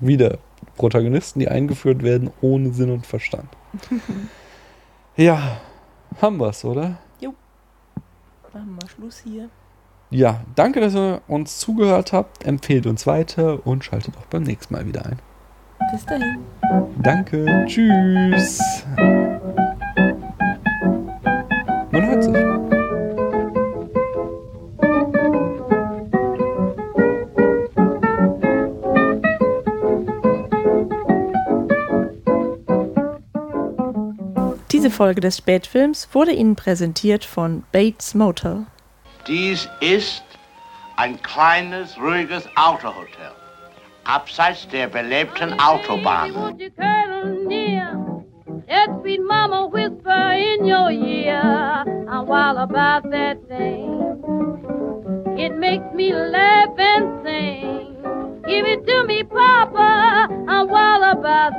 wieder Protagonisten, die eingeführt werden ohne Sinn und Verstand. ja, haben wir's, oder? Machen wir Schluss hier. Ja, danke, dass ihr uns zugehört habt. Empfehlt uns weiter und schaltet auch beim nächsten Mal wieder ein. Bis dahin. Danke, tschüss. Diese Folge des Spätfilms wurde Ihnen präsentiert von Bates Motel. Dies ist ein kleines, ruhiges Autohotel, abseits der belebten Autobahn. It makes me laugh and sing. Give it to me, Papa, I'm wild about